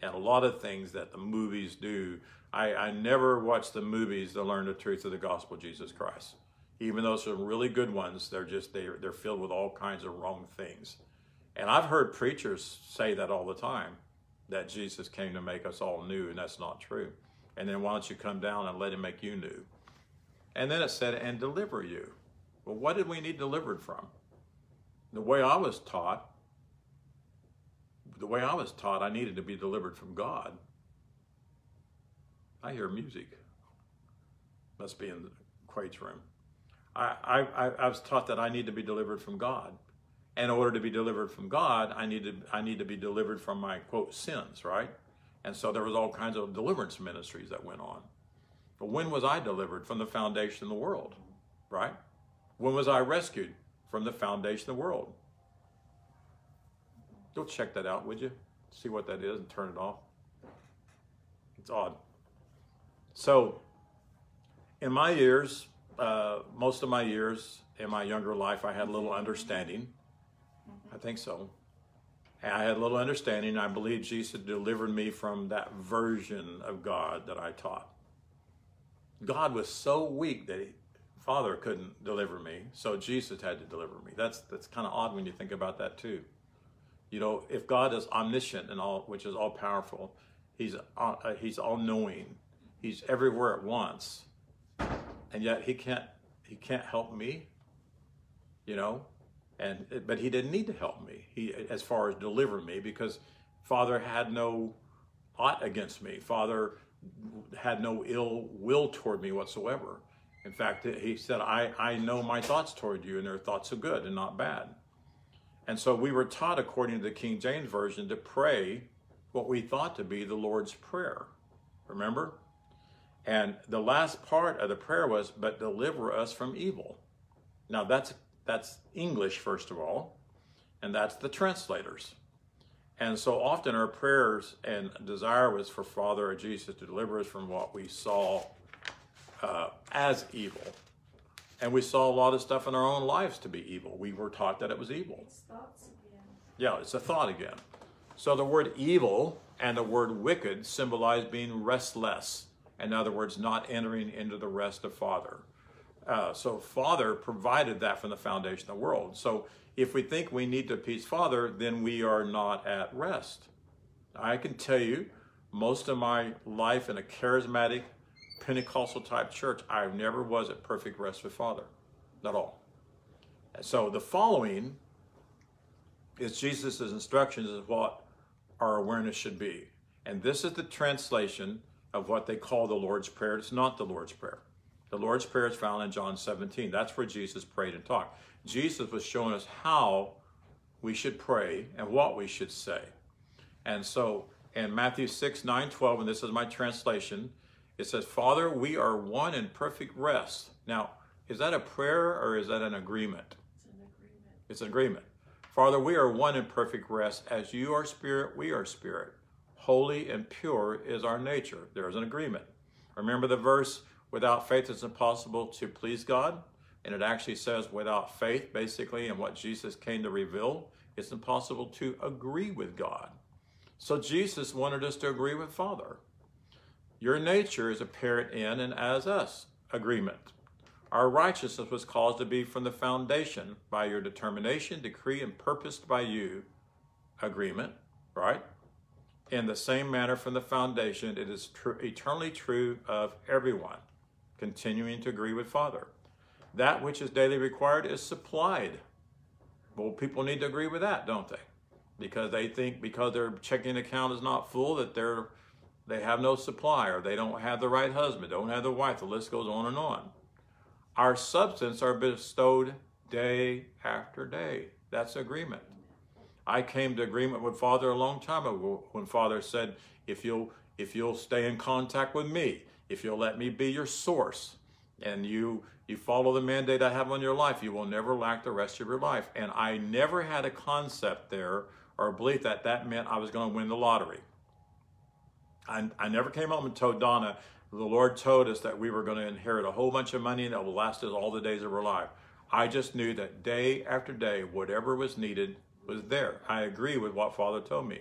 And a lot of things that the movies do, I, I never watch the movies to learn the truth of the gospel of Jesus Christ. Even though some really good ones, they're just they're, they're filled with all kinds of wrong things. And I've heard preachers say that all the time, that Jesus came to make us all new, and that's not true. And then why don't you come down and let him make you new? And then it said, and deliver you. Well, what did we need delivered from? The way I was taught, the way I was taught, I needed to be delivered from God. I hear music. Must be in the Quaid's room. I, I, I was taught that I need to be delivered from God. In order to be delivered from God, I need to, I need to be delivered from my, quote, sins, right? And so there was all kinds of deliverance ministries that went on. But when was I delivered from the foundation of the world, right? When was I rescued? From the foundation of the world. Go check that out, would you? See what that is and turn it off. It's odd. So, in my years, uh, most of my years in my younger life, I had little understanding. I think so. And I had a little understanding. I believe Jesus delivered me from that version of God that I taught. God was so weak that he, Father couldn't deliver me, so Jesus had to deliver me. That's that's kind of odd when you think about that too. You know, if God is omniscient and all, which is all powerful, He's uh, He's all knowing, He's everywhere at once, and yet He can't He can't help me. You know, and but He didn't need to help me. He as far as deliver me because Father had no ought against me. Father had no ill will toward me whatsoever. In fact, he said, I, I know my thoughts toward you, and they're thoughts are good and not bad. And so we were taught, according to the King James Version, to pray what we thought to be the Lord's Prayer. Remember? And the last part of the prayer was, but deliver us from evil. Now that's that's English, first of all, and that's the translators. And so often our prayers and desire was for Father or Jesus to deliver us from what we saw uh, as evil. And we saw a lot of stuff in our own lives to be evil. We were taught that it was evil. It's thoughts again. Yeah, it's a thought again. So the word evil and the word wicked symbolize being restless. In other words, not entering into the rest of Father. Uh, so Father provided that from the foundation of the world. So if we think we need to appease Father, then we are not at rest. I can tell you, most of my life in a charismatic Pentecostal type church, I never was at perfect rest with Father. Not all. So the following is Jesus' instructions of what our awareness should be. And this is the translation of what they call the Lord's Prayer. It's not the Lord's Prayer. The Lord's Prayer is found in John 17. That's where Jesus prayed and talked. Jesus was showing us how we should pray and what we should say. And so in Matthew 6, 9, 12, and this is my translation, it says, Father, we are one in perfect rest. Now, is that a prayer or is that an agreement? It's an agreement. It's an agreement. Father, we are one in perfect rest. As you are spirit, we are spirit. Holy and pure is our nature. There's an agreement. Remember the verse, without faith it's impossible to please God? And it actually says, without faith, basically, and what Jesus came to reveal, it's impossible to agree with God. So Jesus wanted us to agree with Father. Your nature is apparent in and as us agreement. Our righteousness was caused to be from the foundation by your determination, decree, and purposed by you agreement, right? In the same manner from the foundation, it is tr- eternally true of everyone, continuing to agree with Father. That which is daily required is supplied. Well, people need to agree with that, don't they? Because they think because their checking account is not full that they're they have no supply or they don't have the right husband, don't have the wife. The list goes on and on. Our substance are bestowed day after day. That's agreement. I came to agreement with Father a long time ago when Father said, if you'll if you'll stay in contact with me, if you'll let me be your source, and you you follow the mandate I have on your life, you will never lack the rest of your life. And I never had a concept there or a belief that that meant I was going to win the lottery. I, I never came home and told Donna, the Lord told us that we were going to inherit a whole bunch of money that will last us all the days of our life. I just knew that day after day, whatever was needed was there. I agree with what Father told me.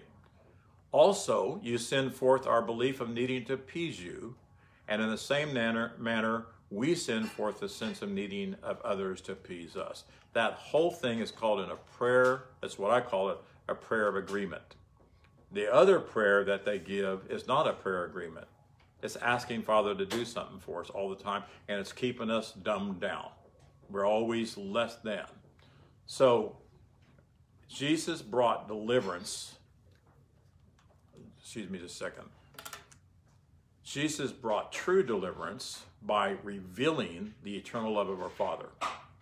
Also, you send forth our belief of needing to appease you, and in the same manner, manner we send forth the sense of needing of others to appease us. That whole thing is called in a prayer, that's what I call it, a prayer of agreement. The other prayer that they give is not a prayer agreement. It's asking Father to do something for us all the time, and it's keeping us dumbed down. We're always less than. So, Jesus brought deliverance. Excuse me just a second. Jesus brought true deliverance by revealing the eternal love of our Father.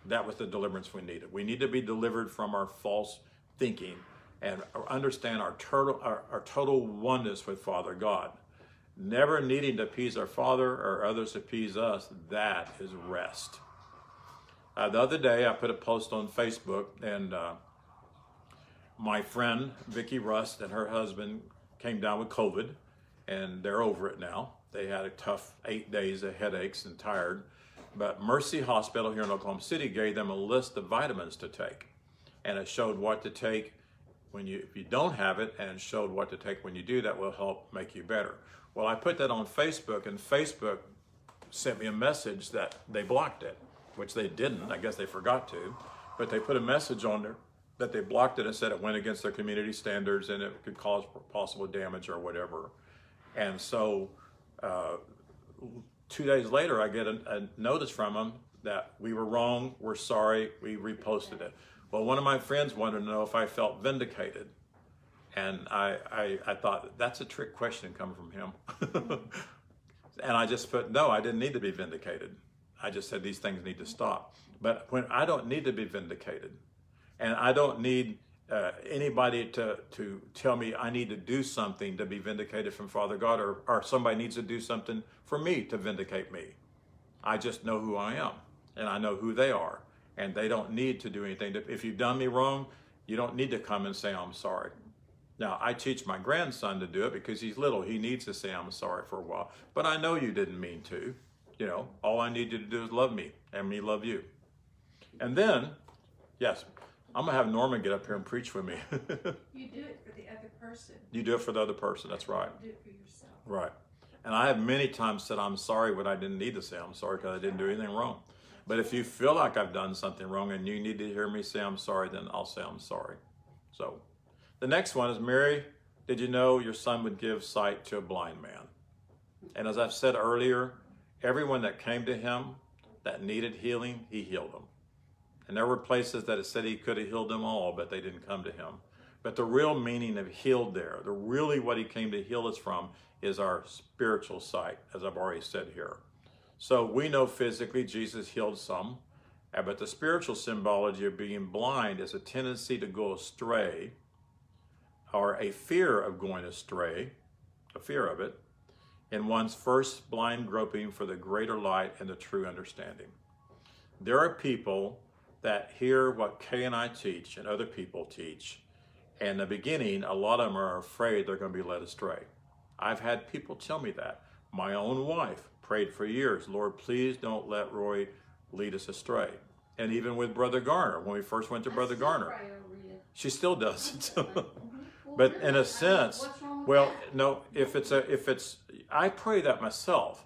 That was the deliverance we needed. We need to be delivered from our false thinking and understand our total, our, our total oneness with Father God. Never needing to appease our Father or others to appease us, that is rest. Uh, the other day, I put a post on Facebook, and uh, my friend Vicki Rust and her husband came down with COVID, and they're over it now. They had a tough eight days of headaches and tired, but Mercy Hospital here in Oklahoma City gave them a list of vitamins to take, and it showed what to take when you if you don't have it, and showed what to take when you do. That will help make you better. Well, I put that on Facebook, and Facebook sent me a message that they blocked it, which they didn't. I guess they forgot to, but they put a message on there that they blocked it and said it went against their community standards and it could cause possible damage or whatever. And so, uh, two days later, I get a, a notice from them that we were wrong, we're sorry, we reposted it. Well, one of my friends wanted to know if I felt vindicated. And I, I, I thought, that's a trick question coming from him. and I just put, no, I didn't need to be vindicated. I just said these things need to stop. But when I don't need to be vindicated, and I don't need uh, anybody to, to tell me I need to do something to be vindicated from Father God, or, or somebody needs to do something for me to vindicate me. I just know who I am, and I know who they are, and they don't need to do anything. If you've done me wrong, you don't need to come and say I'm sorry. Now, I teach my grandson to do it because he's little. He needs to say I'm sorry for a while. But I know you didn't mean to. You know, all I need you to do is love me and me love you. And then, yes, I'm going to have Norman get up here and preach with me. You do it for the other person. you do it for the other person. That's right. You do it for yourself. Right. And I have many times said I'm sorry when I didn't need to say I'm sorry because I didn't do anything wrong. But if you feel like I've done something wrong and you need to hear me say I'm sorry, then I'll say I'm sorry. So the next one is Mary, did you know your son would give sight to a blind man? And as I've said earlier, everyone that came to him that needed healing, he healed them. And there were places that it said he could have healed them all, but they didn't come to him. But the real meaning of healed there, the really what he came to heal us from, is our spiritual sight, as I've already said here. So we know physically Jesus healed some, uh, but the spiritual symbology of being blind is a tendency to go astray or a fear of going astray, a fear of it, in one's first blind groping for the greater light and the true understanding. There are people that hear what Kay and I teach and other people teach. And in the beginning, a lot of them are afraid they're going to be led astray. I've had people tell me that. My own wife prayed for years, Lord, please don't let Roy lead us astray. And even with Brother Garner, when we first went to Brother Garner, she still does it. but in a sense, well, no, if it's a if it's I pray that myself.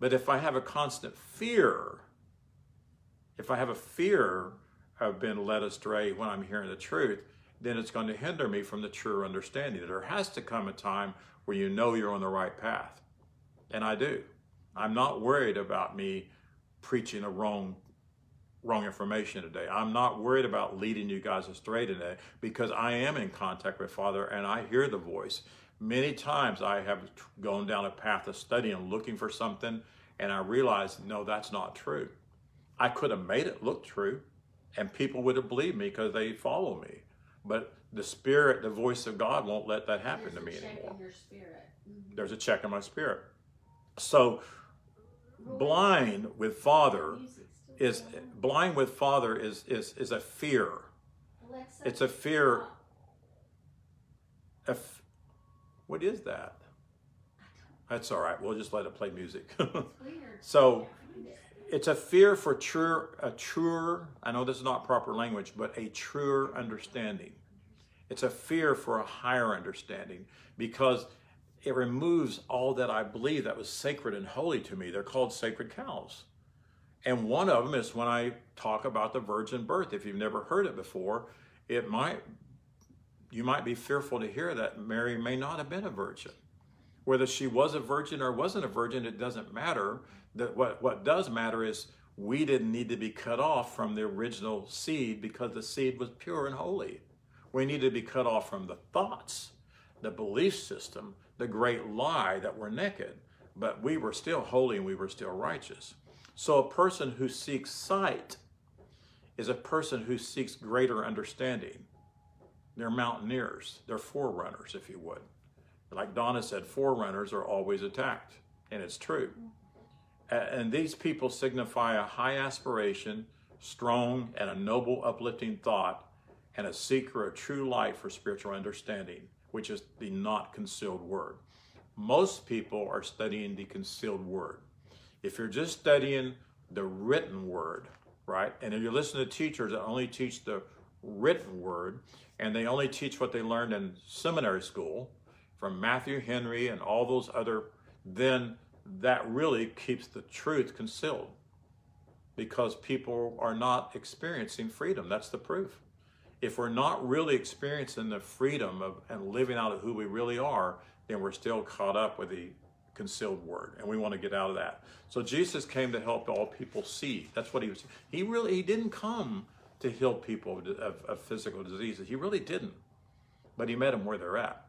But if I have a constant fear, if I have a fear of being led astray when I'm hearing the truth, then it's going to hinder me from the true understanding. There has to come a time where you know you're on the right path. And I do. I'm not worried about me preaching a wrong wrong information today. I'm not worried about leading you guys astray today because I am in contact with Father and I hear the voice. Many times I have gone down a path of studying, looking for something, and I realize no, that's not true. I could have made it look true, and people would have believed me because they follow me. But the Spirit, the voice of God, won't let that happen to me anymore. Your spirit. Mhm. There's a check in my spirit. So, blind with Father is blind with Father is is is a fear. Alexa, It's a fear. stop. If, what is that? That's all right. We'll just let it play music. So Can't find it. It's a fear for true, a truer. I know this is not proper language, but a truer understanding. It's a fear for a higher understanding because it removes all that I believe that was sacred and holy to me. They're called sacred cows. And one of them is when I talk about the virgin birth. If you've never heard it before, it might you might be fearful to hear that Mary may not have been a virgin. Whether she was a virgin or wasn't a virgin, it doesn't matter. That what, what does matter is we didn't need to be cut off from the original seed because the seed was pure and holy. We need to be cut off from the thoughts, the belief system, the great lie that we're naked, but we were still holy and we were still righteous. So a person who seeks sight is a person who seeks greater understanding. They're mountaineers, they're forerunners, if you would. Like Donna said, forerunners are always attacked, and it's true. And these people signify a high aspiration, strong and a noble, uplifting thought, and a seeker of true light for spiritual understanding, which is the not concealed word. Most people are studying the concealed word. If you're just studying the written word, right, and if you listen to teachers that only teach the written word, and they only teach what they learned in seminary school from Matthew Henry and all those other, then that really keeps the truth concealed because people are not experiencing freedom. That's the proof. If we're not really experiencing the freedom of and living out of who we really are, then we're still caught up with the concealed word, and we want to get out of that. So Jesus came to help all people see. That's what he was. He really he didn't come to heal people of, of, of physical diseases. He really didn't, but he met them where they're at.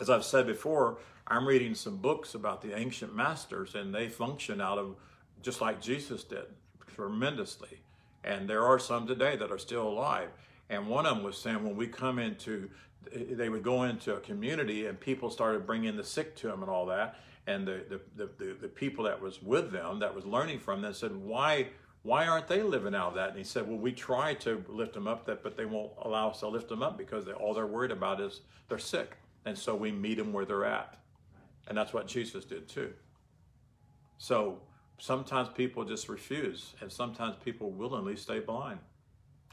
As I've said before, I'm reading some books about the ancient masters, and they function out of just like Jesus did, tremendously. And there are some today that are still alive. And one of them was saying when we come into, they would go into a community and people started bringing the sick to them and all that. And the, the, the, the, the people that was with them, that was learning from them, said, why, why aren't they living out of that? And he said, well, we try to lift them up, that, but they won't allow us to lift them up because they, all they're worried about is they're sick. And so we meet them where they're at. And that's what Jesus did too. So sometimes people just refuse, and sometimes people willingly stay blind.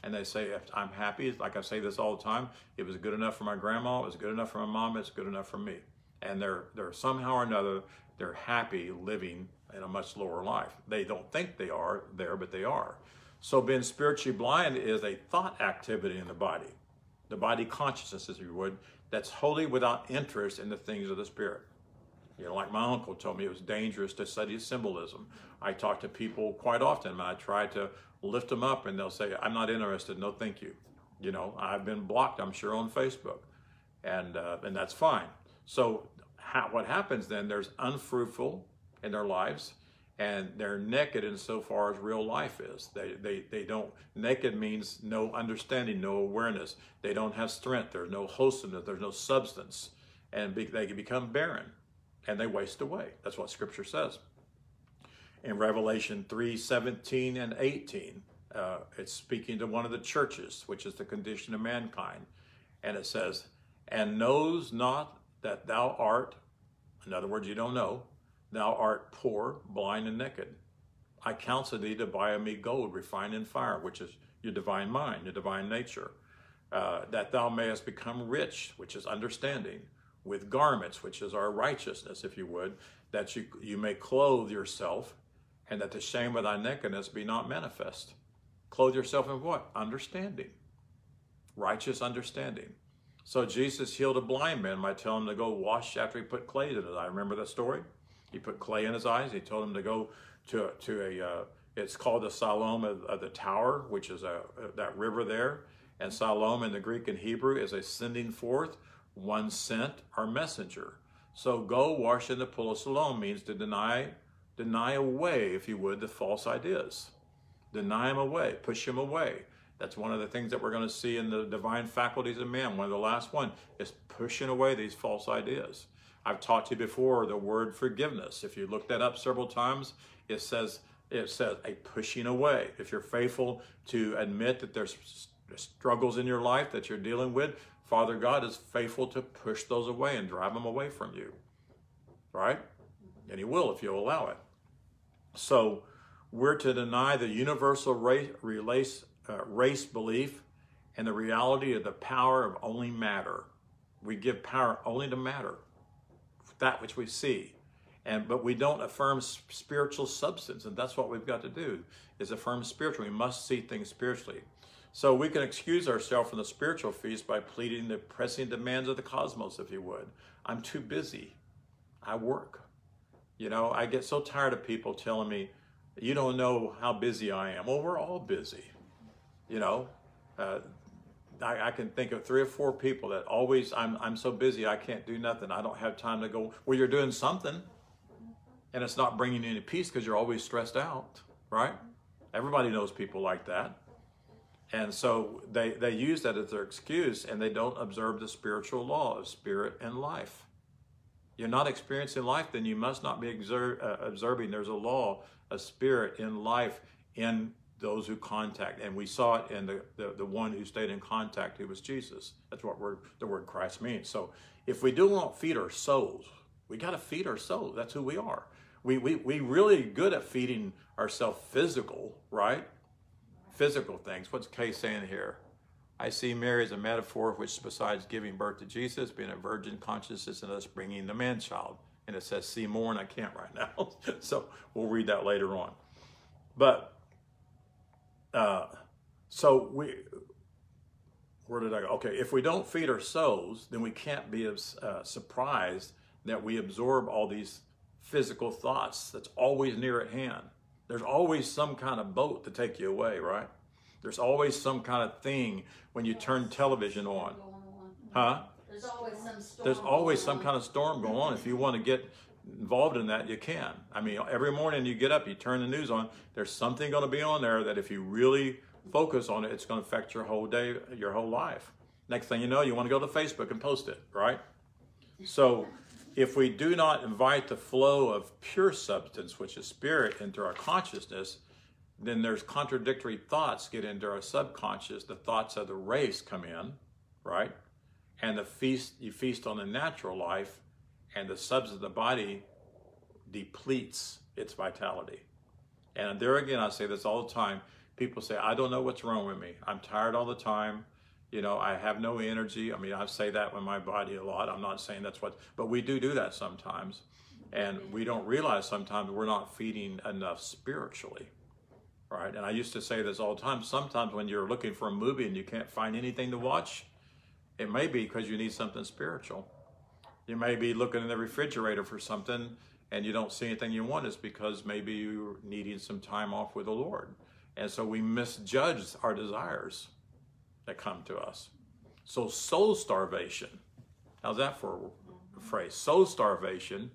And they say, I'm happy, like I say this all the time, it was good enough for my grandma, it was good enough for my mom, it's good enough for me. And they're, they're somehow or another, they're happy living in a much lower life. They don't think they are there, but they are. So being spiritually blind is a thought activity in the body, the body consciousness, as you would, that's wholly without interest in the things of the spirit. You know, like my uncle told me, it was dangerous to study symbolism. I talk to people quite often, and I try to lift them up, and they'll say, "I'm not interested. No, thank you." You know, I've been blocked. I'm sure on Facebook, and uh, and that's fine. So, what happens then? There's unfruitful in their lives, and they're naked insofar as real life is. They, they, they don't, naked means no understanding, no awareness. They don't have strength. There's no wholesomeness. There's no substance. And be, they can become barren and they waste away. That's what scripture says. In Revelation 3 17 and 18, uh, it's speaking to one of the churches, which is the condition of mankind. And it says, And knows not that thou art, in other words, you don't know, thou art poor, blind, and naked. I counsel thee to buy of me gold refined in fire, which is your divine mind, your divine nature, uh, that thou mayest become rich, which is understanding with garments, which is our righteousness, if you would, that you, you may clothe yourself, and that the shame of thy nakedness be not manifest. Clothe yourself in what? Understanding. Righteous understanding. So Jesus healed a blind man by telling him to go wash after he put clay in his eye. Remember that story? He put clay in his eyes. He told him to go to, to a, uh, it's called the Siloam of, of, the tower, which is a, that river there. And Siloam in the Greek and Hebrew is a sending forth one sent our messenger. So go wash in the pool of Siloam means to deny, deny away, if you would, the false ideas. Deny them away, push them away. That's one of the things that we're going to see in the divine faculties of man. One of the last one is pushing away these false ideas. I've taught you before the word forgiveness. If you look that up several times, it says it says a pushing away. If you're faithful to admit that there's struggles in your life that you're dealing with, Father God is faithful to push those away and drive them away from you. Right? And He will if you'll allow it. So we're to deny the universal race, race, uh, race belief and the reality of the power of only matter. We give power only to matter, that which we see. And, but we don't affirm spiritual substance, and that's what we've got to do: is affirm spiritual. We must see things spiritually. So we can excuse ourselves from the spiritual feast by pleading the pressing demands of the cosmos, if you would. I'm too busy. I work. You know, I get so tired of people telling me, you don't know how busy I am. Well, we're all busy. You know, uh, I, I, can think of three or four people that always, I'm, I'm so busy, I can't do nothing. I don't have time to go. Well, you're doing something, and it's not bringing you any peace because you're always stressed out, right? Everybody knows people like that. And so they, they use that as their excuse and they don't observe the spiritual law of spirit and life. You're not experiencing life, then you must not be exer- uh, observing there's a law of spirit in life in those who contact. And we saw it in the, the, the one who stayed in contact, who was Jesus. That's what the word Christ means. So if we do want to feed our souls, we got to feed our souls. That's who we are. We, we, we really good at feeding ourselves physical, right? Physical things. What's Kay saying here? I see Mary as a metaphor which, besides giving birth to Jesus, being a virgin consciousness and us bringing the man child. And it says, see more, and I can't right now. so we'll read that later on. But, uh, so we, where did I go? Okay, if we don't feed our souls, then we can't be uh, surprised that we absorb all these physical thoughts that's always near at hand. There's always some kind of boat to take you away, right? There's always some kind of thing when you turn television on. Huh? There's always some storm. There's always some kind of storm going on. If you want to get involved in that, you can. I mean, every morning you get up, you turn the news on, there's something going to be on there that if you really focus on it, it's going to affect your whole day, your whole life. Next thing you know, you want to go to Facebook and post it, right? So, if we do not invite the flow of pure substance, which is spirit, into our consciousness, then there's contradictory thoughts get into our subconscious. The thoughts of the race come in, right? And the feast you feast on the natural life, and the substance of the body depletes its vitality. And there again, I say this all the time. People say, I don't know what's wrong with me. I'm tired all the time. You know, I have no energy. I mean, I say that with my body a lot. I'm not saying that's what, but we do do that sometimes. And mm-hmm. we don't realize sometimes we're not feeding enough spiritually. Right? And I used to say this all the time. Sometimes when you're looking for a movie and you can't find anything to watch, it may be because you need something spiritual. You may be looking in the refrigerator for something and you don't see anything you want. It's because maybe you're needing some time off with the Lord. And so we misjudge our desires that come to us. So soul starvation, how's that for a phrase? Soul starvation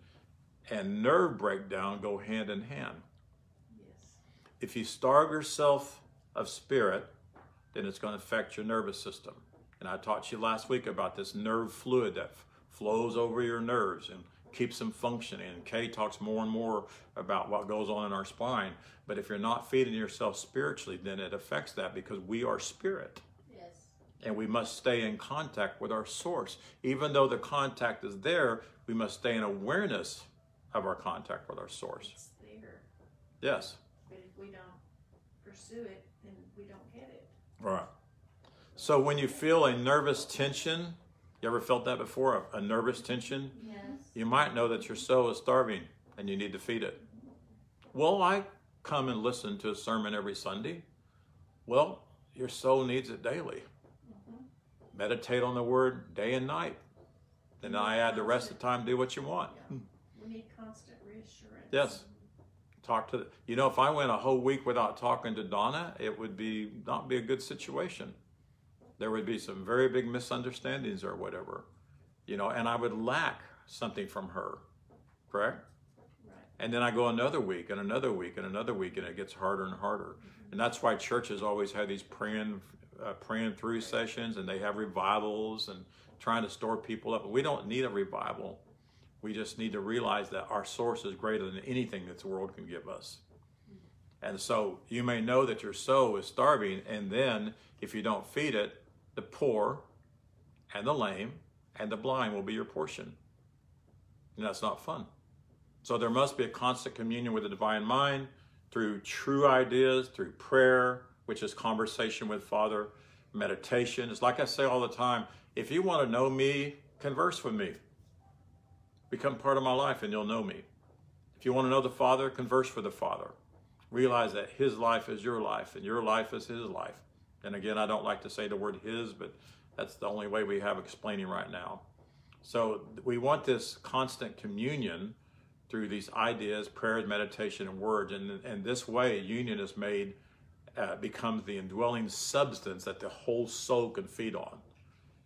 and nerve breakdown go hand in hand. Yes. If you starve yourself of spirit, then it's going to affect your nervous system. And I taught you last week about this nerve fluid that f- flows over your nerves and keeps them functioning. And Kay talks more and more about what goes on in our spine. But if you're not feeding yourself spiritually, then it affects that because we are spirit. And we must stay in contact with our source. Even though the contact is there, we must stay in awareness of our contact with our source. It's there, Yes. but if we don't pursue it, then we don't get it. Right. So when you feel a nervous tension, you ever felt that before? A, a nervous tension? Yes. You might know that your soul is starving and you need to feed it. Well, I come and listen to a sermon every Sunday. Well, your soul needs it daily. Meditate on the word day and night. Then I add the rest of the time, do what you want. Yeah. We need constant reassurance. Yes. Talk to the, you know, if I went a whole week without talking to Donna, it would be not be a good situation. There would be some very big misunderstandings or whatever, you know, and I would lack something from her, correct? Right. And then I go another week and another week and another week, and it gets harder and harder. Mm-hmm. And that's why churches always have these praying, uh, praying through sessions, and they have revivals and trying to store people up. We don't need a revival. We just need to realize that our source is greater than anything that the world can give us. And so you may know that your soul is starving, and then if you don't feed it, the poor and the lame and the blind will be your portion. And that's not fun. So there must be a constant communion with the divine mind through true ideas, through prayer, which is conversation with Father, meditation. It's like I say all the time if you want to know me, converse with me. Become part of my life and you'll know me. If you want to know the Father, converse with the Father. Realize that His life is your life and your life is His life. And again, I don't like to say the word His, but that's the only way we have explaining right now. So we want this constant communion through these ideas, prayers, meditation, and words. And, and this way, union is made, uh, becomes the indwelling substance that the whole soul can feed on.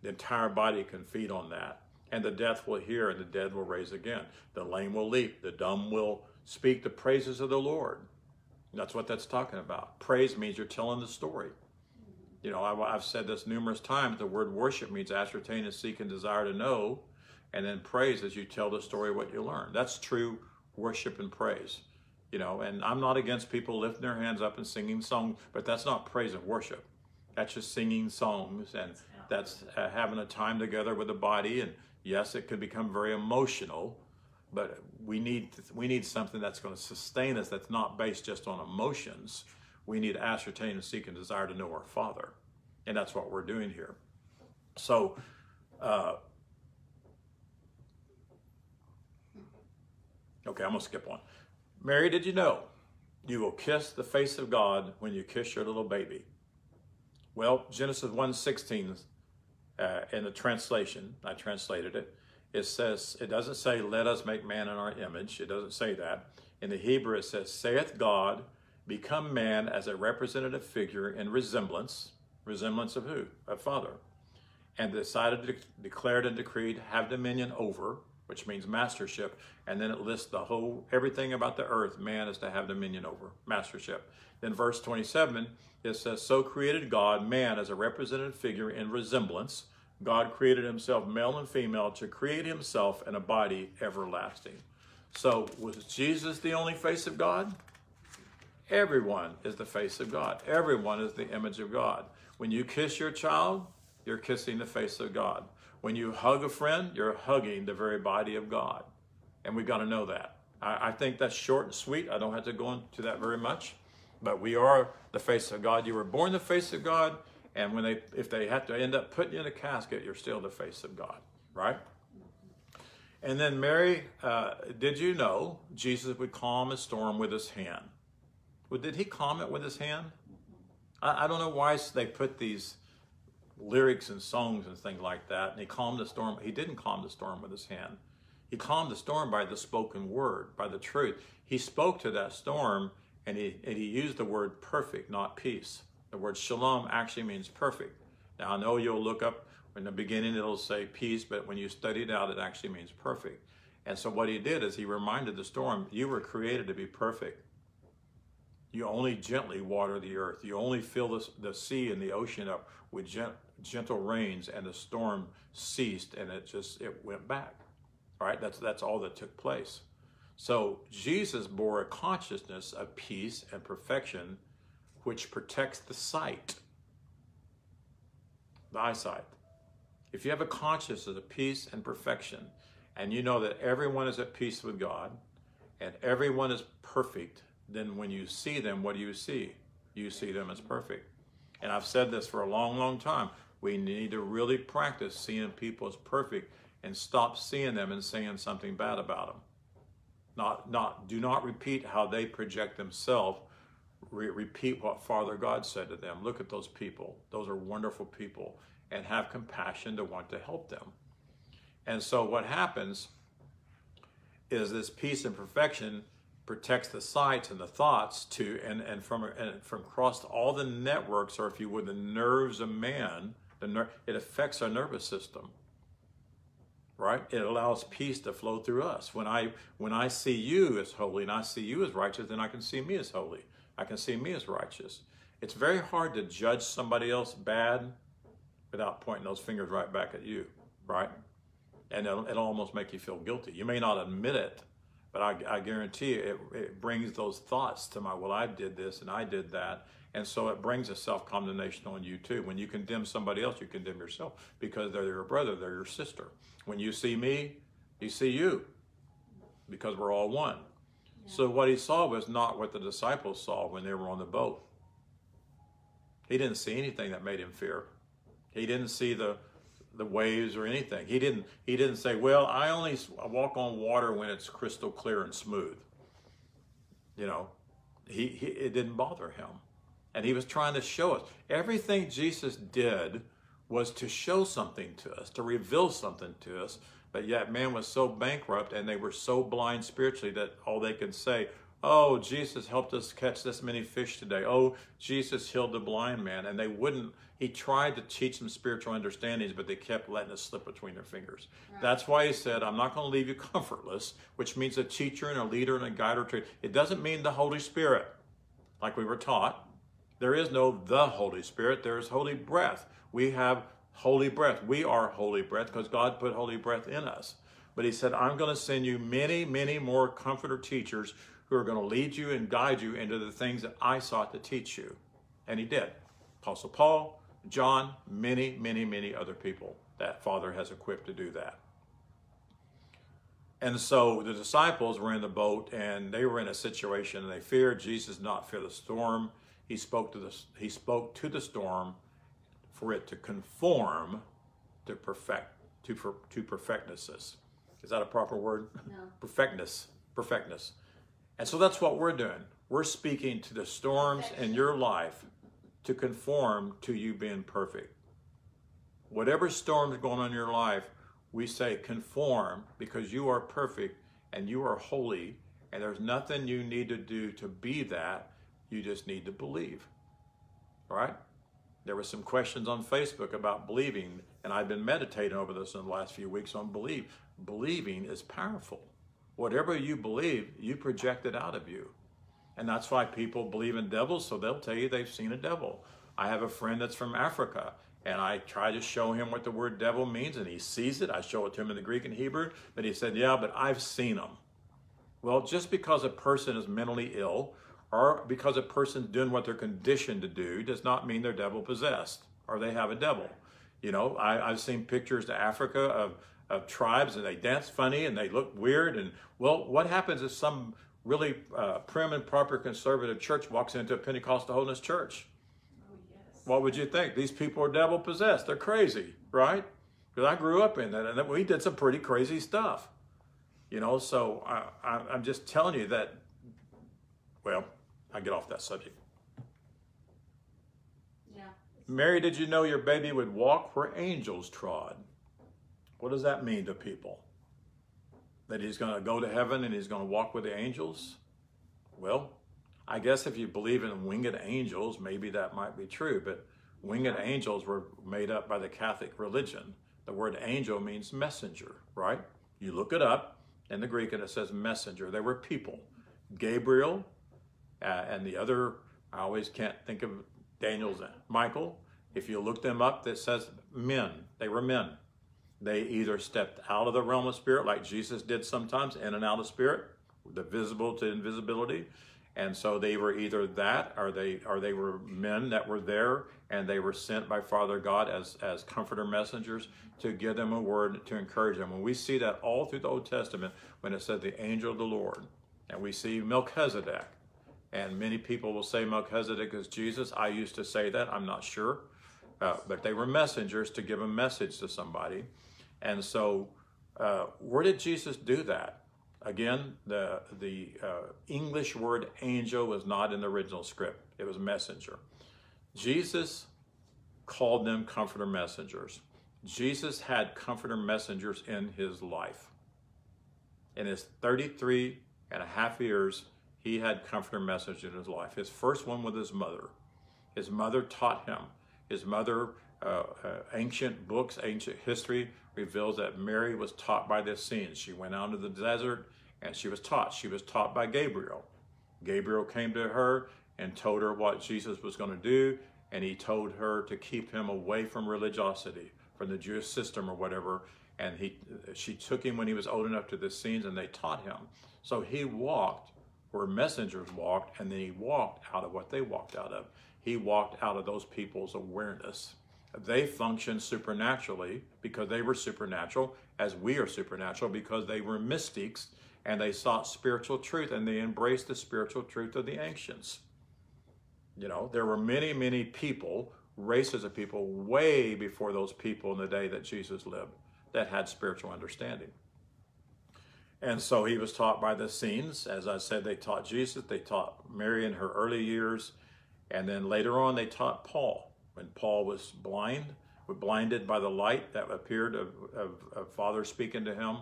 The entire body can feed on that. And the death will hear, and the dead will raise again. The lame will leap, the dumb will speak the praises of the Lord. That's what that's talking about. Praise means you're telling the story. You know, I, I've said this numerous times. The word worship means ascertain and seek and desire to know. And then praise as you tell the story what you learn. That's true worship and praise. You know, and I'm not against people lifting their hands up and singing songs, but that's not praise and worship. That's just singing songs and that's uh, having a time together with the body. And yes, it could become very emotional, but we need we need something that's going to sustain us. That's not based just on emotions. We need to ascertain and seek and desire to know our Father, and that's what we're doing here. So. Uh, Okay, I'm gonna skip one. Mary, did you know you will kiss the face of God when you kiss your little baby? Well, Genesis 1:16 uh, in the translation, I translated it. It says it doesn't say "Let us make man in our image." It doesn't say that. In the Hebrew, it says "Saith God, become man as a representative figure in resemblance." Resemblance of who? Of Father. And decided, to, declared, and decreed, have dominion over which means mastership. And then it lists the whole, everything about the earth man is to have dominion over, mastership. Then verse 27, it says, So created God man as a representative figure in resemblance. God created himself male and female to create himself in a body everlasting. So was Jesus the only face of God? Everyone is the face of God. Everyone is the image of God. When you kiss your child, you're kissing the face of God. When you hug a friend, you're hugging the very body of God. And we've got to know that. I, I think that's short and sweet. I don't have to go into that very much. But we are the face of God. You were born the face of God. And when they, if they have to end up putting you in a casket, you're still the face of God, right? And then Mary, uh, did you know Jesus would calm a storm with his hand? Well, did he calm it with his hand? I, I don't know why they put these lyrics and songs and things like that. And he calmed the storm. He didn't calm the storm with his hand. He calmed the storm by the spoken word, by the truth. He spoke to that storm and he, and he used the word perfect, not peace. The word shalom actually means perfect. Now, I know you'll look up in the beginning, it'll say peace, but when you study it out, it actually means perfect. And so, what he did is he reminded the storm, You were created to be perfect. You only gently water the earth. You only fill the, the sea and the ocean up with gent, gentle rains, and the storm ceased, and it just it went back. All right, that's that's all that took place. So Jesus bore a consciousness of peace and perfection, which protects the sight, the eyesight. If you have a consciousness of peace and perfection, and you know that everyone is at peace with God, and everyone is perfect, then when you see them, what do you see? You see them as perfect. And I've said this for a long, long time. We need to really practice seeing people as perfect and stop seeing them and saying something bad about them. Not, not, do not repeat how they project themselves. Re- repeat what Father God said to them. Look at those people. Those are wonderful people. And have compassion to want to help them. And so what happens is this peace and perfection protects the sights and the thoughts to and, and from and from across all the networks or if you would the nerves of man the ner- it affects our nervous system right? It allows peace to flow through us. When i when i see you as holy and i see you as righteous then i can see me as holy. I can see me as righteous. It's very hard to judge somebody else bad without pointing those fingers right back at you right? And it'll, it'll almost make you feel guilty. You may not admit it but I, I guarantee you, it, it brings those thoughts to my, well, I did this and I did that. And so it brings a self condemnation on you too. When you condemn somebody else, you condemn yourself because they're your brother, they're your sister. When you see me, you see you because we're all one. Yeah. So what he saw was not what the disciples saw when they were on the boat. He didn't see anything that made him fear. He didn't see the the waves or anything. He didn't he didn't say, "Well, I only walk on water when it's crystal clear and smooth." You know, he, he it didn't bother him. And he was trying to show us everything Jesus did was to show something to us, to reveal something to us. But yet man was so bankrupt and they were so blind spiritually that all they could say, Oh, Jesus helped us catch this many fish today. Oh, Jesus healed the blind man. And they wouldn't, he tried to teach them spiritual understandings, but they kept letting it slip between their fingers. Right. That's why he said, I'm not going to leave you comfortless, which means a teacher and a leader and a guide or two. It doesn't mean the Holy Spirit, like we were taught. There is no the Holy Spirit, there is holy breath. We have holy breath. We are holy breath because God put holy breath in us. But he said, I'm going to send you many, many more comforter teachers who are going to lead you and guide you into the things that I sought to teach you. And he did. Apostle Paul, John, many, many, many other people that Father has equipped to do that. And so the disciples were in the boat and they were in a situation and they feared Jesus not fear the storm. He spoke to the he spoke to the storm for it to conform to perfect to to perfectness. Is that a proper word? No. Perfectness. Perfectness. And so that's what we're doing. We're speaking to the storms in your life to conform to you being perfect. Whatever storm's going on in your life, we say conform because you are perfect and you are holy, and there's nothing you need to do to be that. You just need to believe. All right? There were some questions on Facebook about believing. and I've been meditating over this in the last few weeks on belief. Believing is powerful. Whatever you believe, you project it out of you. And that's why people believe in devils, so they'll tell you they've seen a devil. I have a friend that's from Africa, and I try to show him what the word devil means, and he sees it. I show it to him in the Greek and Hebrew, but he said, Yeah, but I've seen them. Well, just because a person is mentally ill or because a person's doing what they're conditioned to do does not mean they're devil possessed or they have a devil. You know, I, I've seen pictures to Africa of, of tribes and they dance funny and they look weird. And well, what happens if some really uh, prim and proper conservative church walks into a Pentecostal holiness church? Oh, yes. What would you think? These people are devil possessed. They're crazy, right? Because I grew up in that and we did some pretty crazy stuff. You know, so I, I, I'm just telling you that, well, I get off that subject. Yeah. Mary, did you know your baby would walk where angels trod? What does that mean to people? That he's going to go to heaven and he's going to walk with the angels? Well, I guess if you believe in winged angels, maybe that might be true, but winged angels were made up by the Catholic religion. The word angel means messenger, right? You look it up in the Greek and it says messenger. They were people. Gabriel uh, and the other, I always can't think of Daniel's, Michael. If you look them up, that says men. They were men. They either stepped out of the realm of spirit, like Jesus did sometimes, in and out of spirit, the visible to invisibility. And so they were either that or they or they were men that were there and they were sent by Father God as, as comforter messengers to give them a word to encourage them. And we see that all through the Old Testament when it said the angel of the Lord. And we see Melchizedek. And many people will say Melchizedek is Jesus. I used to say that, I'm not sure. Uh, but they were messengers to give a message to somebody. And so, uh, where did Jesus do that? Again, the, the uh, English word angel was not in the original script, it was messenger. Jesus called them comforter messengers. Jesus had comforter messengers in his life. In his 33 and a half years, he had comforter message in his life. His first one with his mother. His mother taught him. His mother, uh, uh, ancient books, ancient history reveals that Mary was taught by the Essenes. She went out into the desert and she was taught. She was taught by Gabriel. Gabriel came to her and told her what Jesus was going to do, and he told her to keep him away from religiosity, from the Jewish system or whatever. And he, she took him when he was old enough to the Essenes, and they taught him. So he walked where messengers walked, and then he walked out of what they walked out of. He walked out of those people's awareness. They functioned supernaturally because they were supernatural, as we are supernatural because they were mystics and they sought spiritual truth and they embraced the spiritual truth of the ancients. You know, there were many, many people, races of people, way before those people in the day that Jesus lived that had spiritual understanding. And so he was taught by the Essenes. As I said, they taught Jesus, they taught Mary in her early years, and then later on they taught Paul. When Paul was blind, blinded by the light that appeared of, of, of Father speaking to him,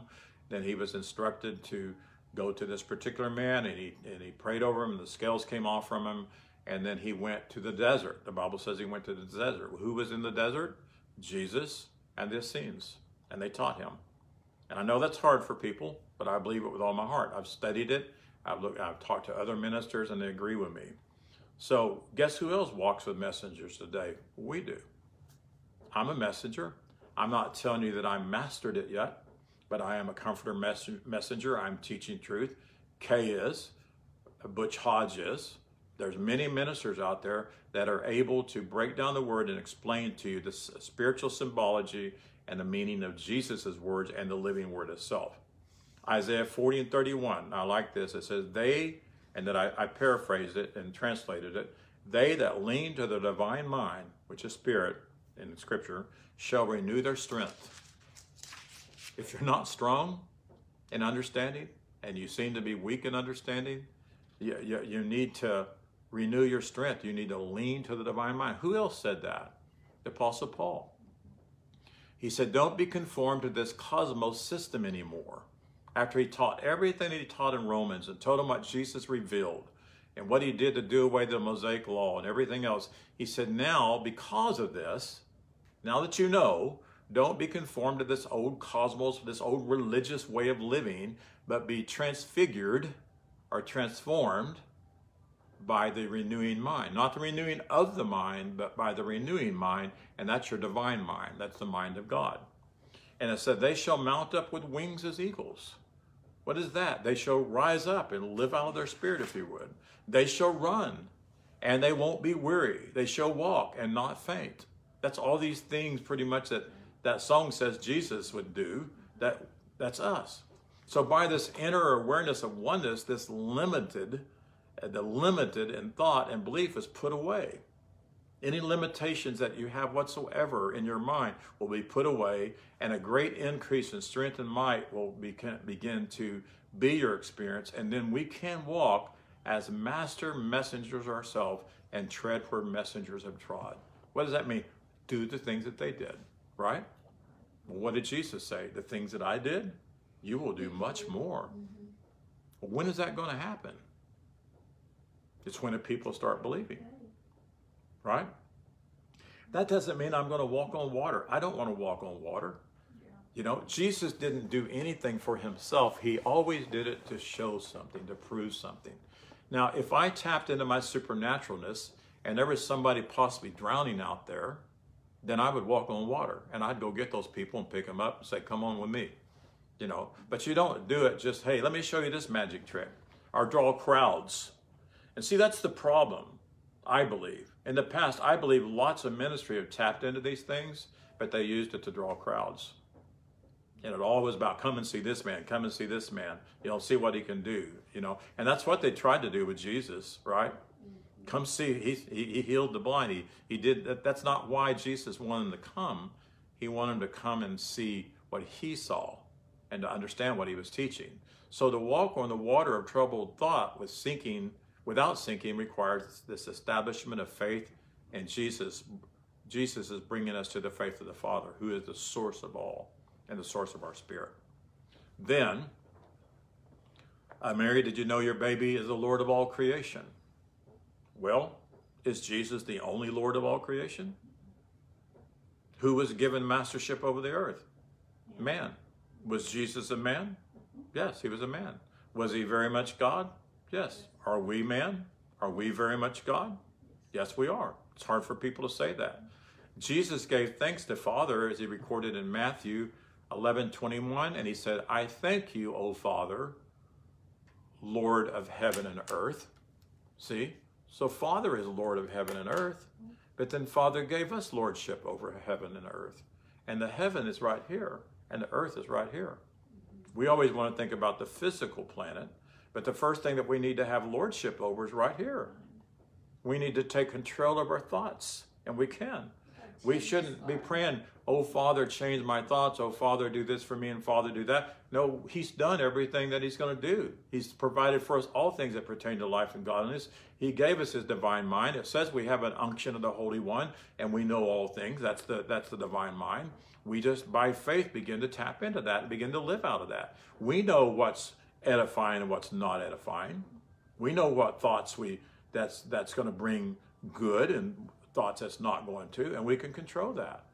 then he was instructed to go to this particular man and he, and he prayed over him and the scales came off from him and then he went to the desert. The Bible says he went to the desert. Who was in the desert? Jesus and the Essenes. And they taught him. And I know that's hard for people, but I believe it with all my heart. I've studied it. I've, looked, I've talked to other ministers and they agree with me. So guess who else walks with messengers today? We do. I'm a messenger. I'm not telling you that I mastered it yet, but I am a comforter mess- messenger. I'm teaching truth. Kay is. Butch Hodge is. There's many ministers out there that are able to break down the word and explain to you the spiritual symbology and the meaning of Jesus' words and the living word itself. Isaiah 40 and 31, I like this. It says, They, and that I, I paraphrased it and translated it, they that lean to the divine mind, which is spirit in scripture, shall renew their strength. If you're not strong in understanding and you seem to be weak in understanding, you, you, you need to renew your strength. You need to lean to the divine mind. Who else said that? The Apostle Paul. He said, Don't be conformed to this cosmos system anymore. After he taught everything that he taught in Romans and told them what Jesus revealed and what he did to do away the Mosaic law and everything else, he said, Now, because of this, now that you know, Don't be conformed to this old cosmos, this old religious way of living, but be transfigured or transformed by the renewing mind. Not the renewing of the mind, but by the renewing mind, and that's your divine mind. That's the mind of God. And it said, They shall mount up with wings as eagles. What is that? They shall rise up and live out of their spirit, if you would. They shall run and they won't be weary. They shall walk and not faint. That's all these things pretty much that that song says Jesus would do. That that's us. So by this inner awareness of oneness, this limited, the limited in thought and belief is put away. Any limitations that you have whatsoever in your mind will be put away, and a great increase in strength and might will begin, begin to be your experience. And then we can walk as master messengers ourselves and tread where messengers have trod. What does that mean? Do the things that they did, right? Well, what did Jesus say? The things that I did, you will do much more. Well, when is that going to happen? It's when the people start believing right? That doesn't mean I'm going to walk on water. I don't want to walk on water. You know, Jesus didn't do anything for himself. He always did it to show something, to prove something. Now, if I tapped into my supernaturalness and there was somebody possibly drowning out there, then I would walk on water and I'd go get those people and pick them up and say, Come on with me. You know, but you don't do it just, hey, let me show you this magic trick or draw crowds. And see, that's the problem, I believe. In the past, I believe lots of ministry have tapped into these things, but they used it to draw crowds. And it all was about come and see this man, come and see this man, you know, see what he can do, you know. And that's what they tried to do with Jesus, right? Come see, he, he, he healed the blind. He, he did that. That's not why Jesus wanted him to come. He wanted him to come and see what he saw and to understand what he was teaching. So to walk on the water of troubled thought with sinking without sinking requires this establishment of faith and Jesus Jesus is bringing us to the faith of the Father who is the source of all and the source of our spirit. Then uh, Mary, did you know your baby is the Lord of all creation? Well, is Jesus the only Lord of all creation? Who was given mastership over the earth? Man. Was Jesus a man? Yes, he was a man. Was he very much God? Yes. Are we man? Are we very much God? Yes, we are. It's hard for people to say that. Jesus gave thanks to Father, as he recorded in Matthew 11 21, and he said, I thank you, O Father, Lord of heaven and earth. See? So Father is Lord of heaven and earth, but then Father gave us lordship over heaven and earth. And the heaven is right here, and the earth is right here. We always want to think about the physical planet, but the first thing that we need to have lordship over is right here. We need to take control of our thoughts, and we can. We shouldn't be praying, oh, Father, change my thoughts. Oh, Father, do this for me, and Father, do that. No, He's done everything that He's going to do. He's provided for us all things that pertain to life and godliness. He gave us His divine mind. It says we have an unction of the Holy One, and we know all things. That's the, that's the divine mind. We just, by faith, begin to tap into that and begin to live out of that. We know what's edifying and what's not edifying. We know what thoughts we that's that's going to bring good and thoughts that's not going to, and we can control that.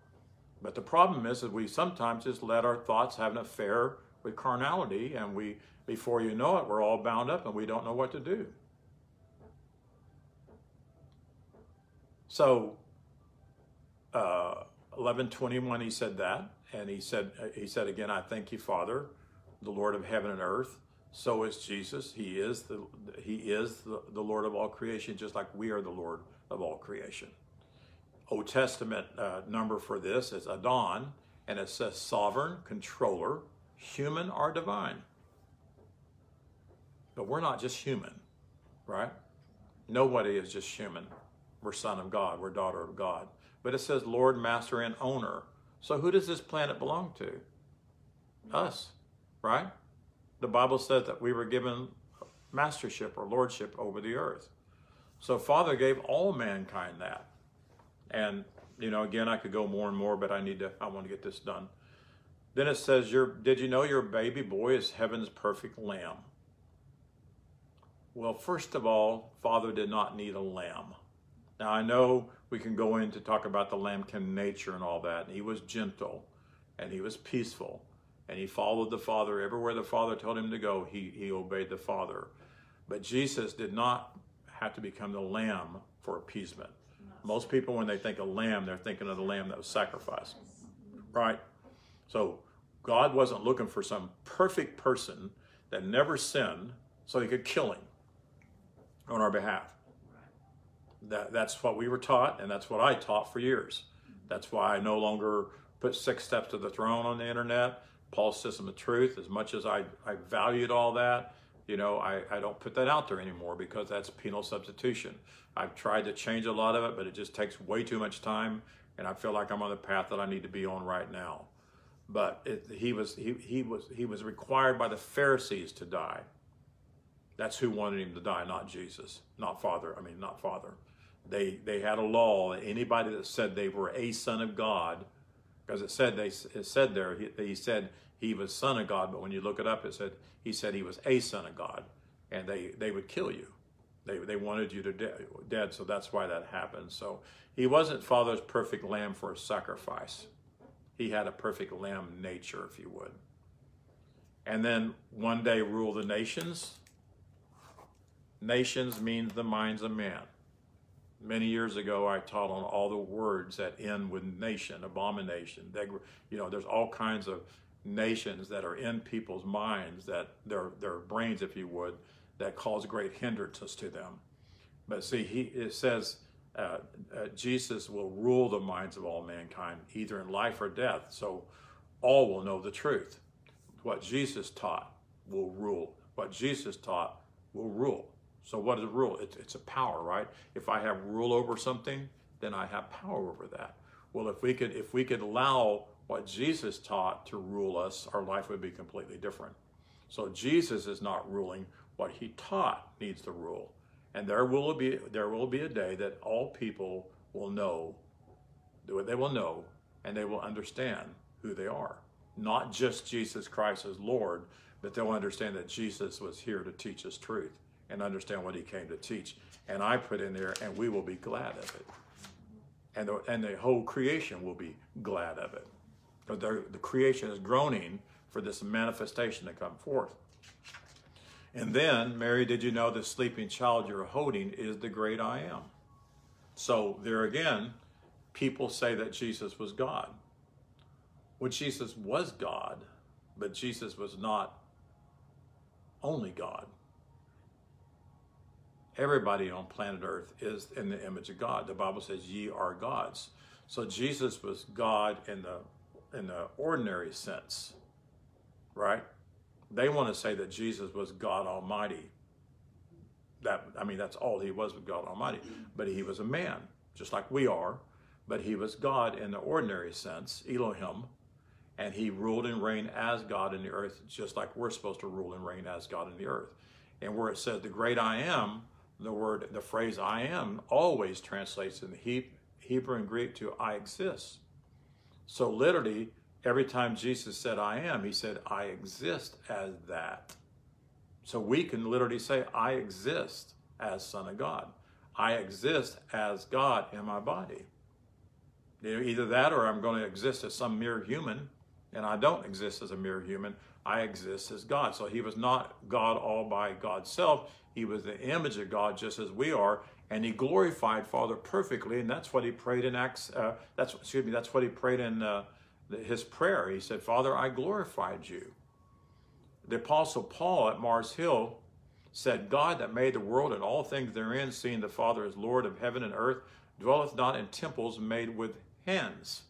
But the problem is that we sometimes just let our thoughts have an affair with carnality, and we, before you know it, we're all bound up and we don't know what to do. So, uh, eleven twenty one, he said that, and he said he said again, "I thank you, Father, the Lord of heaven and earth." So is Jesus. He is the he is the, the Lord of all creation, just like we are the Lord of all creation. Old Testament uh, number for this is Adon, and it says sovereign, controller, human or divine. But we're not just human, right? Nobody is just human. We're son of God, we're daughter of God. But it says Lord, master, and owner. So who does this planet belong to? Us, right? The Bible says that we were given mastership or lordship over the earth. So Father gave all mankind that. And, you know, again, I could go more and more, but I need to, I want to get this done. Then it says, your, Did you know your baby boy is heaven's perfect lamb? Well, first of all, Father did not need a lamb. Now, I know we can go in to talk about the lambkin nature and all that. And He was gentle. and he was peaceful and he followed the Father everywhere the Father told him to go. He, he obeyed the Father. But Jesus did not have to become the lamb for appeasement. Most people, when they think of lamb, they're thinking of the lamb that was sacrificed, right? So God wasn't looking for some perfect person that never sinned so he could kill him on our behalf. That, that's what we were taught, and that's what I taught for years. That's why I no longer put Six Steps to the Throne on the internet, Paul's System of Truth. As much as I, I valued all that, you know, I, I don't put that out there anymore because that's penal substitution. I've tried to change a lot of it, but it just takes way too much time, and I feel like I'm on the path that I need to be on right now. But it, he was he, he was he was required by the Pharisees to die. That's who wanted him to die, not Jesus, not Father. I mean, not Father. They they had a law anybody that said they were a son of God, because it said they it said there he, he said he was son of God, but when you look it up, it said he said he was a son of God, and they they would kill you. They they wanted you to de- dead, so that's why that happened. So he wasn't Father's perfect lamb for a sacrifice. He had a perfect lamb nature, if you would. And then one day rule the nations. Nations means the minds of man. Many years ago, I taught on all the words that end with nation, abomination. degr- You know, there's all kinds of nations that are in people's minds, that their their brains, if you would, that cause great hindrances to them. But see, he it says uh, uh, Jesus will rule the minds of all mankind, either in life or death. So all will know the truth. What Jesus taught will rule. What Jesus taught will rule. So what is a rule? It's, it's a power, right? If I have rule over something, then I have power over that. Well, if we could, if we could allow what Jesus taught to rule us, our life would be completely different. So Jesus is not ruling. What he taught needs to rule. And there will be there will be a day that all people will know what they will know and they will understand who they are. Not just Jesus Christ as Lord, but they'll understand that Jesus was here to teach us truth and understand what he came to teach. And I put in there, and we will be glad of it. And the, and the whole creation will be glad of it. Because the creation is groaning for this manifestation to come forth. And then, Mary, did you know the sleeping child you're holding is the great I am? So, there again, people say that Jesus was God. Well, Jesus was God, but Jesus was not only God. Everybody on planet Earth is in the image of God. The Bible says, "Ye are gods." So Jesus was God in the in the ordinary sense, right? They want to say that Jesus was God Almighty. That I mean, that's all he was with God Almighty. But he was a man, just like we are. But he was God in the ordinary sense, Elohim, and he ruled and reigned as God in the earth, just like we're supposed to rule and reign as God in the earth. And where it says the great I am, the word, the phrase I am always translates in the Hebrew and Greek to I exist. So literally, every time Jesus said I am, he said I exist as that. So we can literally say I exist as Son of God. I exist as God in my body. Either that or I'm going to exist as some mere human, and I don't exist as a mere human. I exist as God. So he was not God all by God's self. He was the image of God just as we are, and he glorified Father perfectly, and that's what he prayed in Acts. Uh, that's excuse me. That's what he prayed in uh, his prayer. He said, "Father, I glorified you." The Apostle Paul at Mars Hill said, "God that made the world and all things therein, seeing the Father as Lord of heaven and earth, dwelleth not in temples made with hands."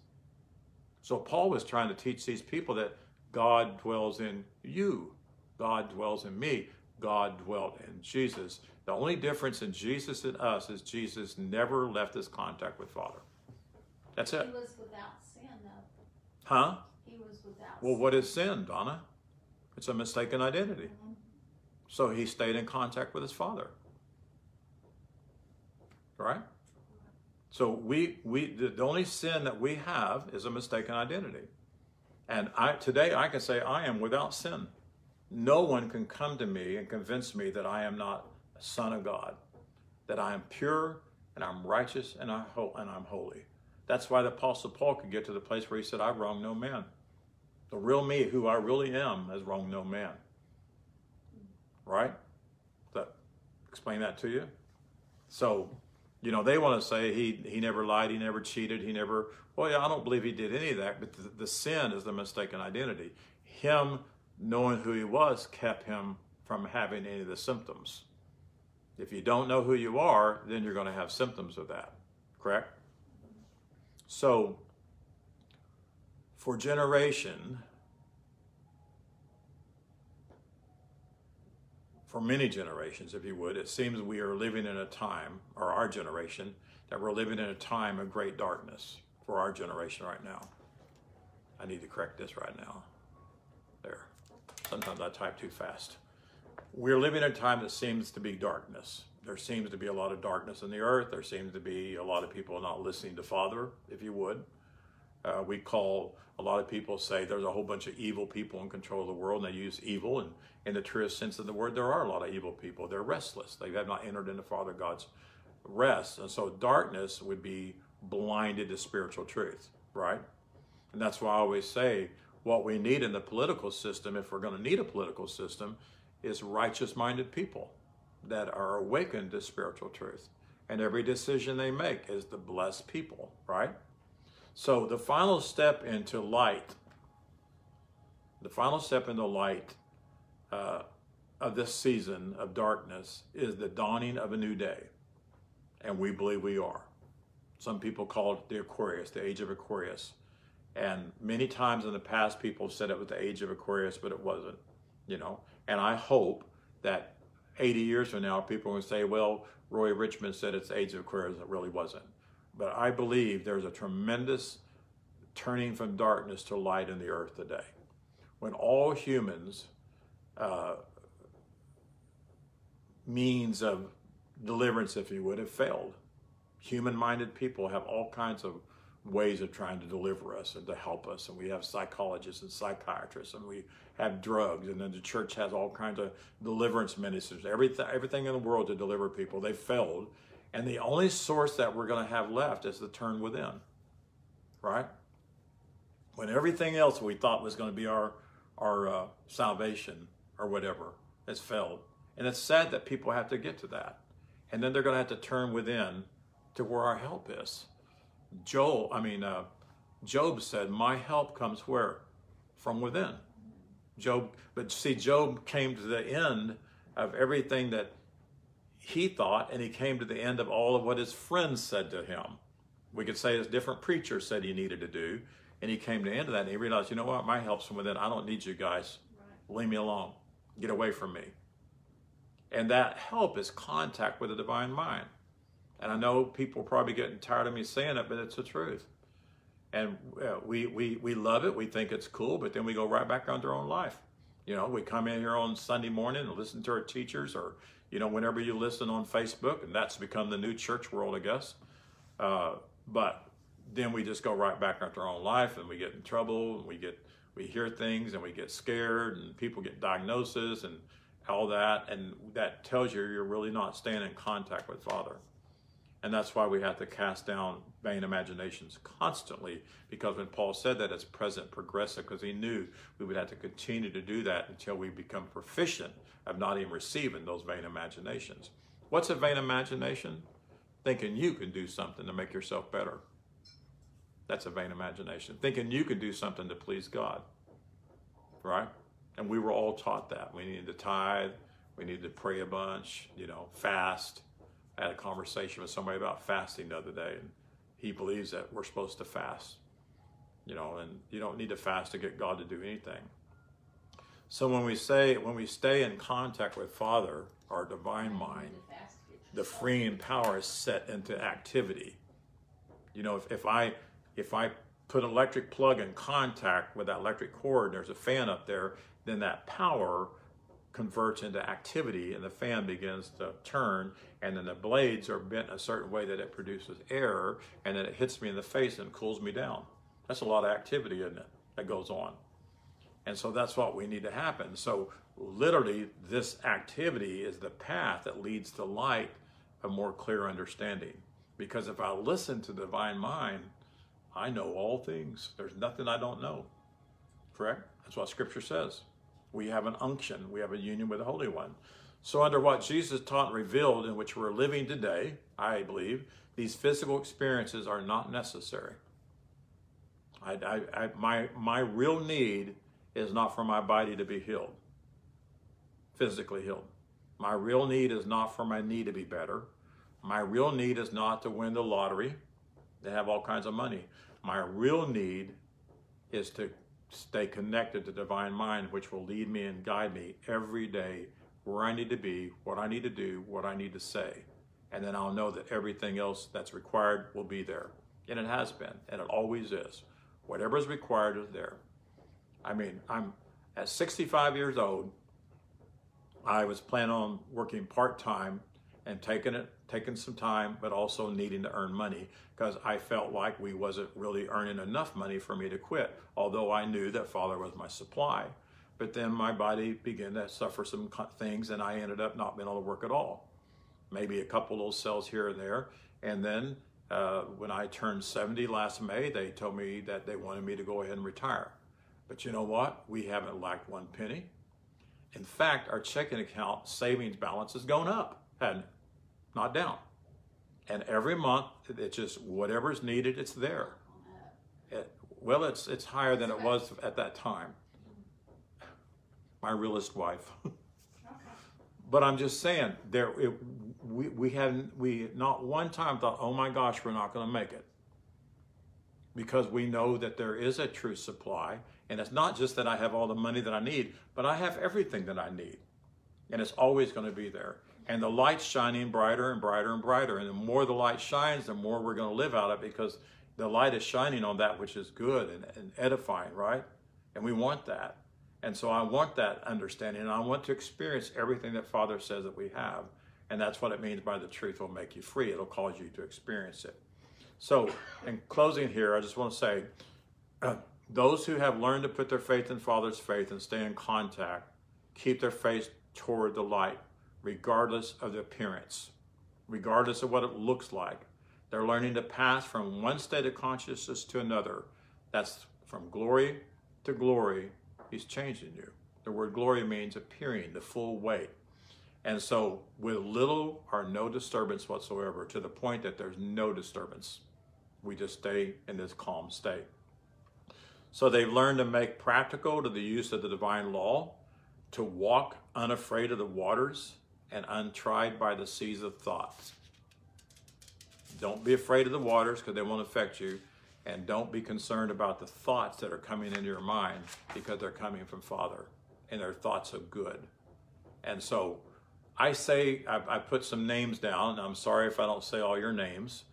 So Paul was trying to teach these people that God dwells in you. God dwells in me. God dwelt in Jesus. The only difference in Jesus and us is Jesus never left his contact with Father. That's it. He was without sin, though. Huh? He was without Well, sin. what is sin, Donna? It's a mistaken identity. Mm-hmm. So he stayed in contact with his Father. Right? So we we the, the only sin that we have is a mistaken identity. And I today I can say I am without sin. No one can come to me and convince me that I am not son of God, that I am pure and I'm righteous and I and I'm holy. That's why the apostle Paul could get to the place where he said, "I wrong no man." The real me, who I really am, has wronged no man. Right? That explain that to you? So, you know, they want to say he he never lied, he never cheated, he never. Well, yeah, I don't believe he did any of that. But the, the sin is the mistaken identity. Him knowing who he was kept him from having any of the symptoms. If you don't know who you are, then you're going to have symptoms of that. Correct? So, for generation, for many generations, if you would, it seems we are living in a time, or our generation, that we're living in a time of great darkness for our generation right now. I need to correct this right now. There. Sometimes I type too fast. We're living in a time that seems to be darkness. There seems to be a lot of darkness in the earth. There seems to be a lot of people not listening to Father, if you would. Uh, we call a lot of people say there's a whole bunch of evil people in control of the world, and they use evil. And in the truest sense of the word, there are a lot of evil people. They're restless. They have not entered into Father God's rest. And so darkness would be blinded to spiritual truth, right? And that's why I always say what we need in the political system, if we're going to need a political system, is righteous minded people that are awakened to spiritual truth. And every decision they make is the blessed people, right? So the final step into light, the final step into light uh, of this season of darkness is the dawning of a new day. And we believe we are. Some people call it the Aquarius, the age of Aquarius. And many times in the past, people said it was the age of Aquarius, but it wasn't, you know. And I hope that 80 years from now, people will say, well, Roy Richmond said it's age of Aquarius. It really wasn't. But I believe there's a tremendous turning from darkness to light in the earth today. When all humans, uh, means of deliverance, if you would, have failed. Human minded people have all kinds of ways of trying to deliver us and to help us. And we have psychologists and psychiatrists, and we have drugs, and then the church has all kinds of deliverance ministers, everything, everything in the world to deliver people. They failed. And the only source that we're going to have left is the turn within, right? When everything else we thought was going to be our, our uh, salvation or whatever has failed. And it's sad that people have to get to that. And then they're going to have to turn within to where our help is. Joel, I mean, uh, Job said, My help comes where? From within. Job, but see, Job came to the end of everything that he thought, and he came to the end of all of what his friends said to him. We could say his different preachers said he needed to do, and he came to the end of that, and he realized, you know what, my help's from within. I don't need you guys. Right. Leave me alone. Get away from me. And that help is contact with the divine mind. And I know people are probably getting tired of me saying it, but it's the truth. And uh, we, we, we love it. We think it's cool, but then we go right back on our own life. You know, we come in here on Sunday morning and listen to our teachers, or, you know, whenever you listen on Facebook, and that's become the new church world, I guess. Uh, but then we just go right back into our own life and we get in trouble and we get we hear things and we get scared and people get diagnoses and all that and that tells you you're really not staying in contact with father and that's why we have to cast down vain imaginations constantly because when paul said that it's present progressive because he knew we would have to continue to do that until we become proficient of not even receiving those vain imaginations what's a vain imagination thinking you can do something to make yourself better that's a vain imagination. Thinking you can do something to please God. Right? And we were all taught that. We needed to tithe. We needed to pray a bunch, you know, fast. I had a conversation with somebody about fasting the other day, and he believes that we're supposed to fast. You know, and you don't need to fast to get God to do anything. So when we say, when we stay in contact with Father, our divine mind, the freeing power is set into activity. You know, if, if I if I put an electric plug in contact with that electric cord, and there's a fan up there, then that power converts into activity and the fan begins to turn and then the blades are bent a certain way that it produces air and then it hits me in the face and cools me down. That's a lot of activity, isn't it, that goes on. And so that's what we need to happen. So literally this activity is the path that leads to light, a more clear understanding. Because if I listen to the divine mind, I know all things. There's nothing I don't know. Correct? That's what Scripture says. We have an unction, we have a union with the Holy One. So, under what Jesus taught and revealed, in which we're living today, I believe, these physical experiences are not necessary. I, I, I, my, my real need is not for my body to be healed, physically healed. My real need is not for my knee to be better. My real need is not to win the lottery. They have all kinds of money. My real need is to stay connected to divine mind, which will lead me and guide me every day where I need to be, what I need to do, what I need to say. And then I'll know that everything else that's required will be there. And it has been, and it always is. Whatever is required is there. I mean, I'm at 65 years old. I was planning on working part time and taking it, taking some time, but also needing to earn money because I felt like we wasn't really earning enough money for me to quit. Although I knew that Father was my supply, but then my body began to suffer some things, and I ended up not being able to work at all. Maybe a couple little cells here and there, and then uh, when I turned 70 last May, they told me that they wanted me to go ahead and retire. But you know what? We haven't lacked one penny. In fact, our checking account savings balance has gone up, hadn't it? Not down. And every month, it's just whatever's needed, it's there. It, well, it's it's higher than it was at that time. My realist wife. But I'm just saying, there it, we we hadn't we not one time thought, oh my gosh, we're not going to make it, because we know that there is a true supply, and it's not just that I have all the money that I need, but I have everything that I need, and it's always going to be there. And the light's shining brighter and brighter and brighter, and the more the light shines, the more we're going to live out of it, because the light is shining on that which is good and, and edifying, right? And we want that. And so I want that understanding, and I want to experience everything that Father says that we have. And that's what it means by the truth will make you free. It'll cause you to experience it. So, in closing here, I just want to say uh, those who have learned to put their faith in Father's faith and stay in contact, keep their face toward the light, regardless of the appearance, regardless of what it looks like. They're learning to pass from one state of consciousness to another. That's from glory to glory He's changing you. The word glory means appearing, the full weight. And so, with little or no disturbance whatsoever, to the point that there's no disturbance, we just stay in this calm state. So, they've learned to make practical to the use of the divine law, to walk unafraid of the waters and untried by the seas of thought. Don't be afraid of the waters because they won't affect you. And don't be concerned about the thoughts that are coming into your mind because they're coming from Father and they're thoughts of good. And so I say, I, I put some names down, and I'm sorry if I don't say all your names,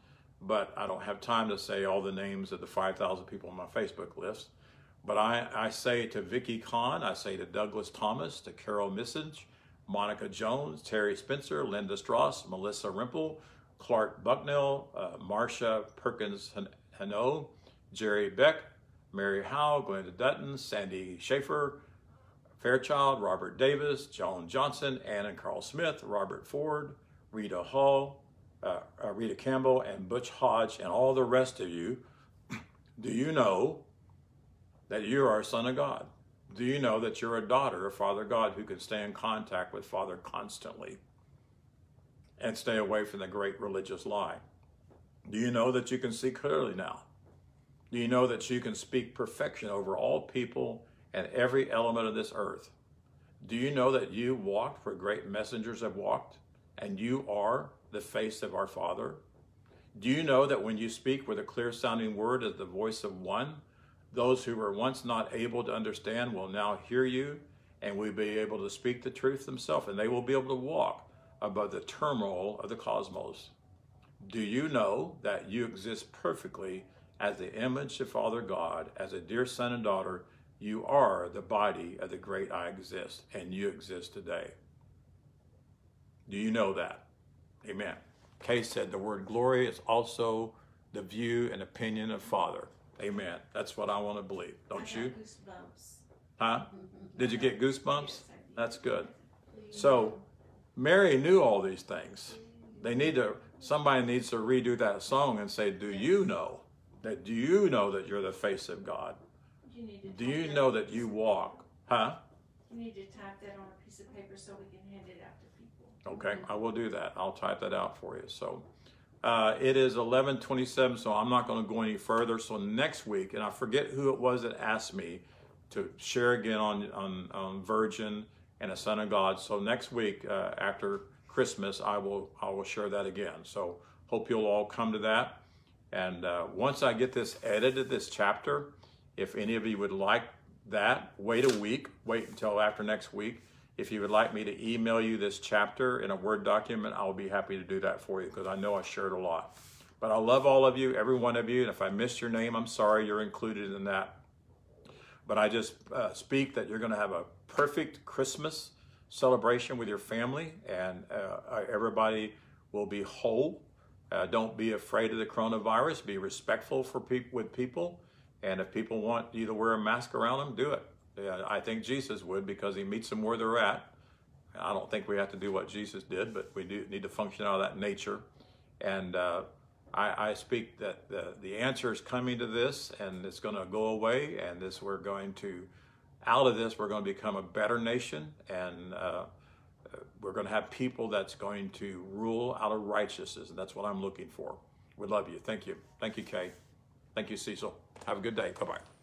but I don't have time to say all the names of the 5,000 people on my Facebook list. But I, I say to Vicky Kahn, I say to Douglas Thomas, to Carol Missage, Monica Jones, Terry Spencer, Linda Strauss, Melissa Rimple, Clark Bucknell, uh, Marcia Perkins Hano, Jerry Beck, Mary Howe, Glenda Dutton, Sandy Schaefer, Fairchild, Robert Davis, Joan Johnson, Ann and Carl Smith, Robert Ford, Rita Hall, uh, uh, Rita Campbell, and Butch Hodge, and all the rest of you. Do you know that you are a son of God? Do you know that you're a daughter of Father God who can stay in contact with Father constantly and stay away from the great religious lie? Do you know that you can see clearly now? Do you know that you can speak perfection over all people and every element of this earth? Do you know that you walked where great messengers have walked and you are the face of our Father? Do you know that when you speak with a clear sounding word as the voice of one, those who were once not able to understand will now hear you and will be able to speak the truth themselves and they will be able to walk above the turmoil of the cosmos? Do you know that you exist perfectly as the image of Father God, as a dear son and daughter? You are the body of the great I exist, and you exist today. Do you know that? Amen. Kay said the word glory is also the view and opinion of Father. Amen. That's what I want to believe. Don't you? Goosebumps. Huh? Mm-hmm. Did you get goosebumps? That's good. So Mary knew all these things. They need to somebody needs to redo that song and say, Do you know that do you know that you're the face of God? You You need to. Do you know that you walk? Huh? You need to type that on a piece of paper so we can hand it out to people. Okay, I will do that. I'll type that out for you. So uh, it is 11:27, so I'm not going to go any further. So next week, and I forget who it was that asked me to share again on on, on Virgin and a Son of God. So next week uh, after Christmas, I will I will share that again. So hope you'll all come to that. And uh, once I get this edited, this chapter, if any of you would like that, wait a week, wait until after next week. If you would like me to email you this chapter in a Word document, I'll be happy to do that for you because I know I shared a lot. But I love all of you, every one of you, and if I missed your name, I'm sorry you're included in that. But I just uh, speak that you're going to have a perfect Christmas celebration with your family, and uh, everybody will be whole. Uh, don't be afraid of the coronavirus. Be respectful for peop- with people, and if people want you to wear a mask around them, do it. Yeah, I think Jesus would because he meets them where they're at. I don't think we have to do what Jesus did, but we do need to function out of that nature. And uh, I, I speak that the, the answer is coming to this, and it's going to go away. And this, we're going to, out of this, we're going to become a better nation, and uh, we're going to have people that's going to rule out of righteousness, and that's what I'm looking for. We love you. Thank you. Thank you, Kay. Thank you, Cecil. Have a good day. Bye bye.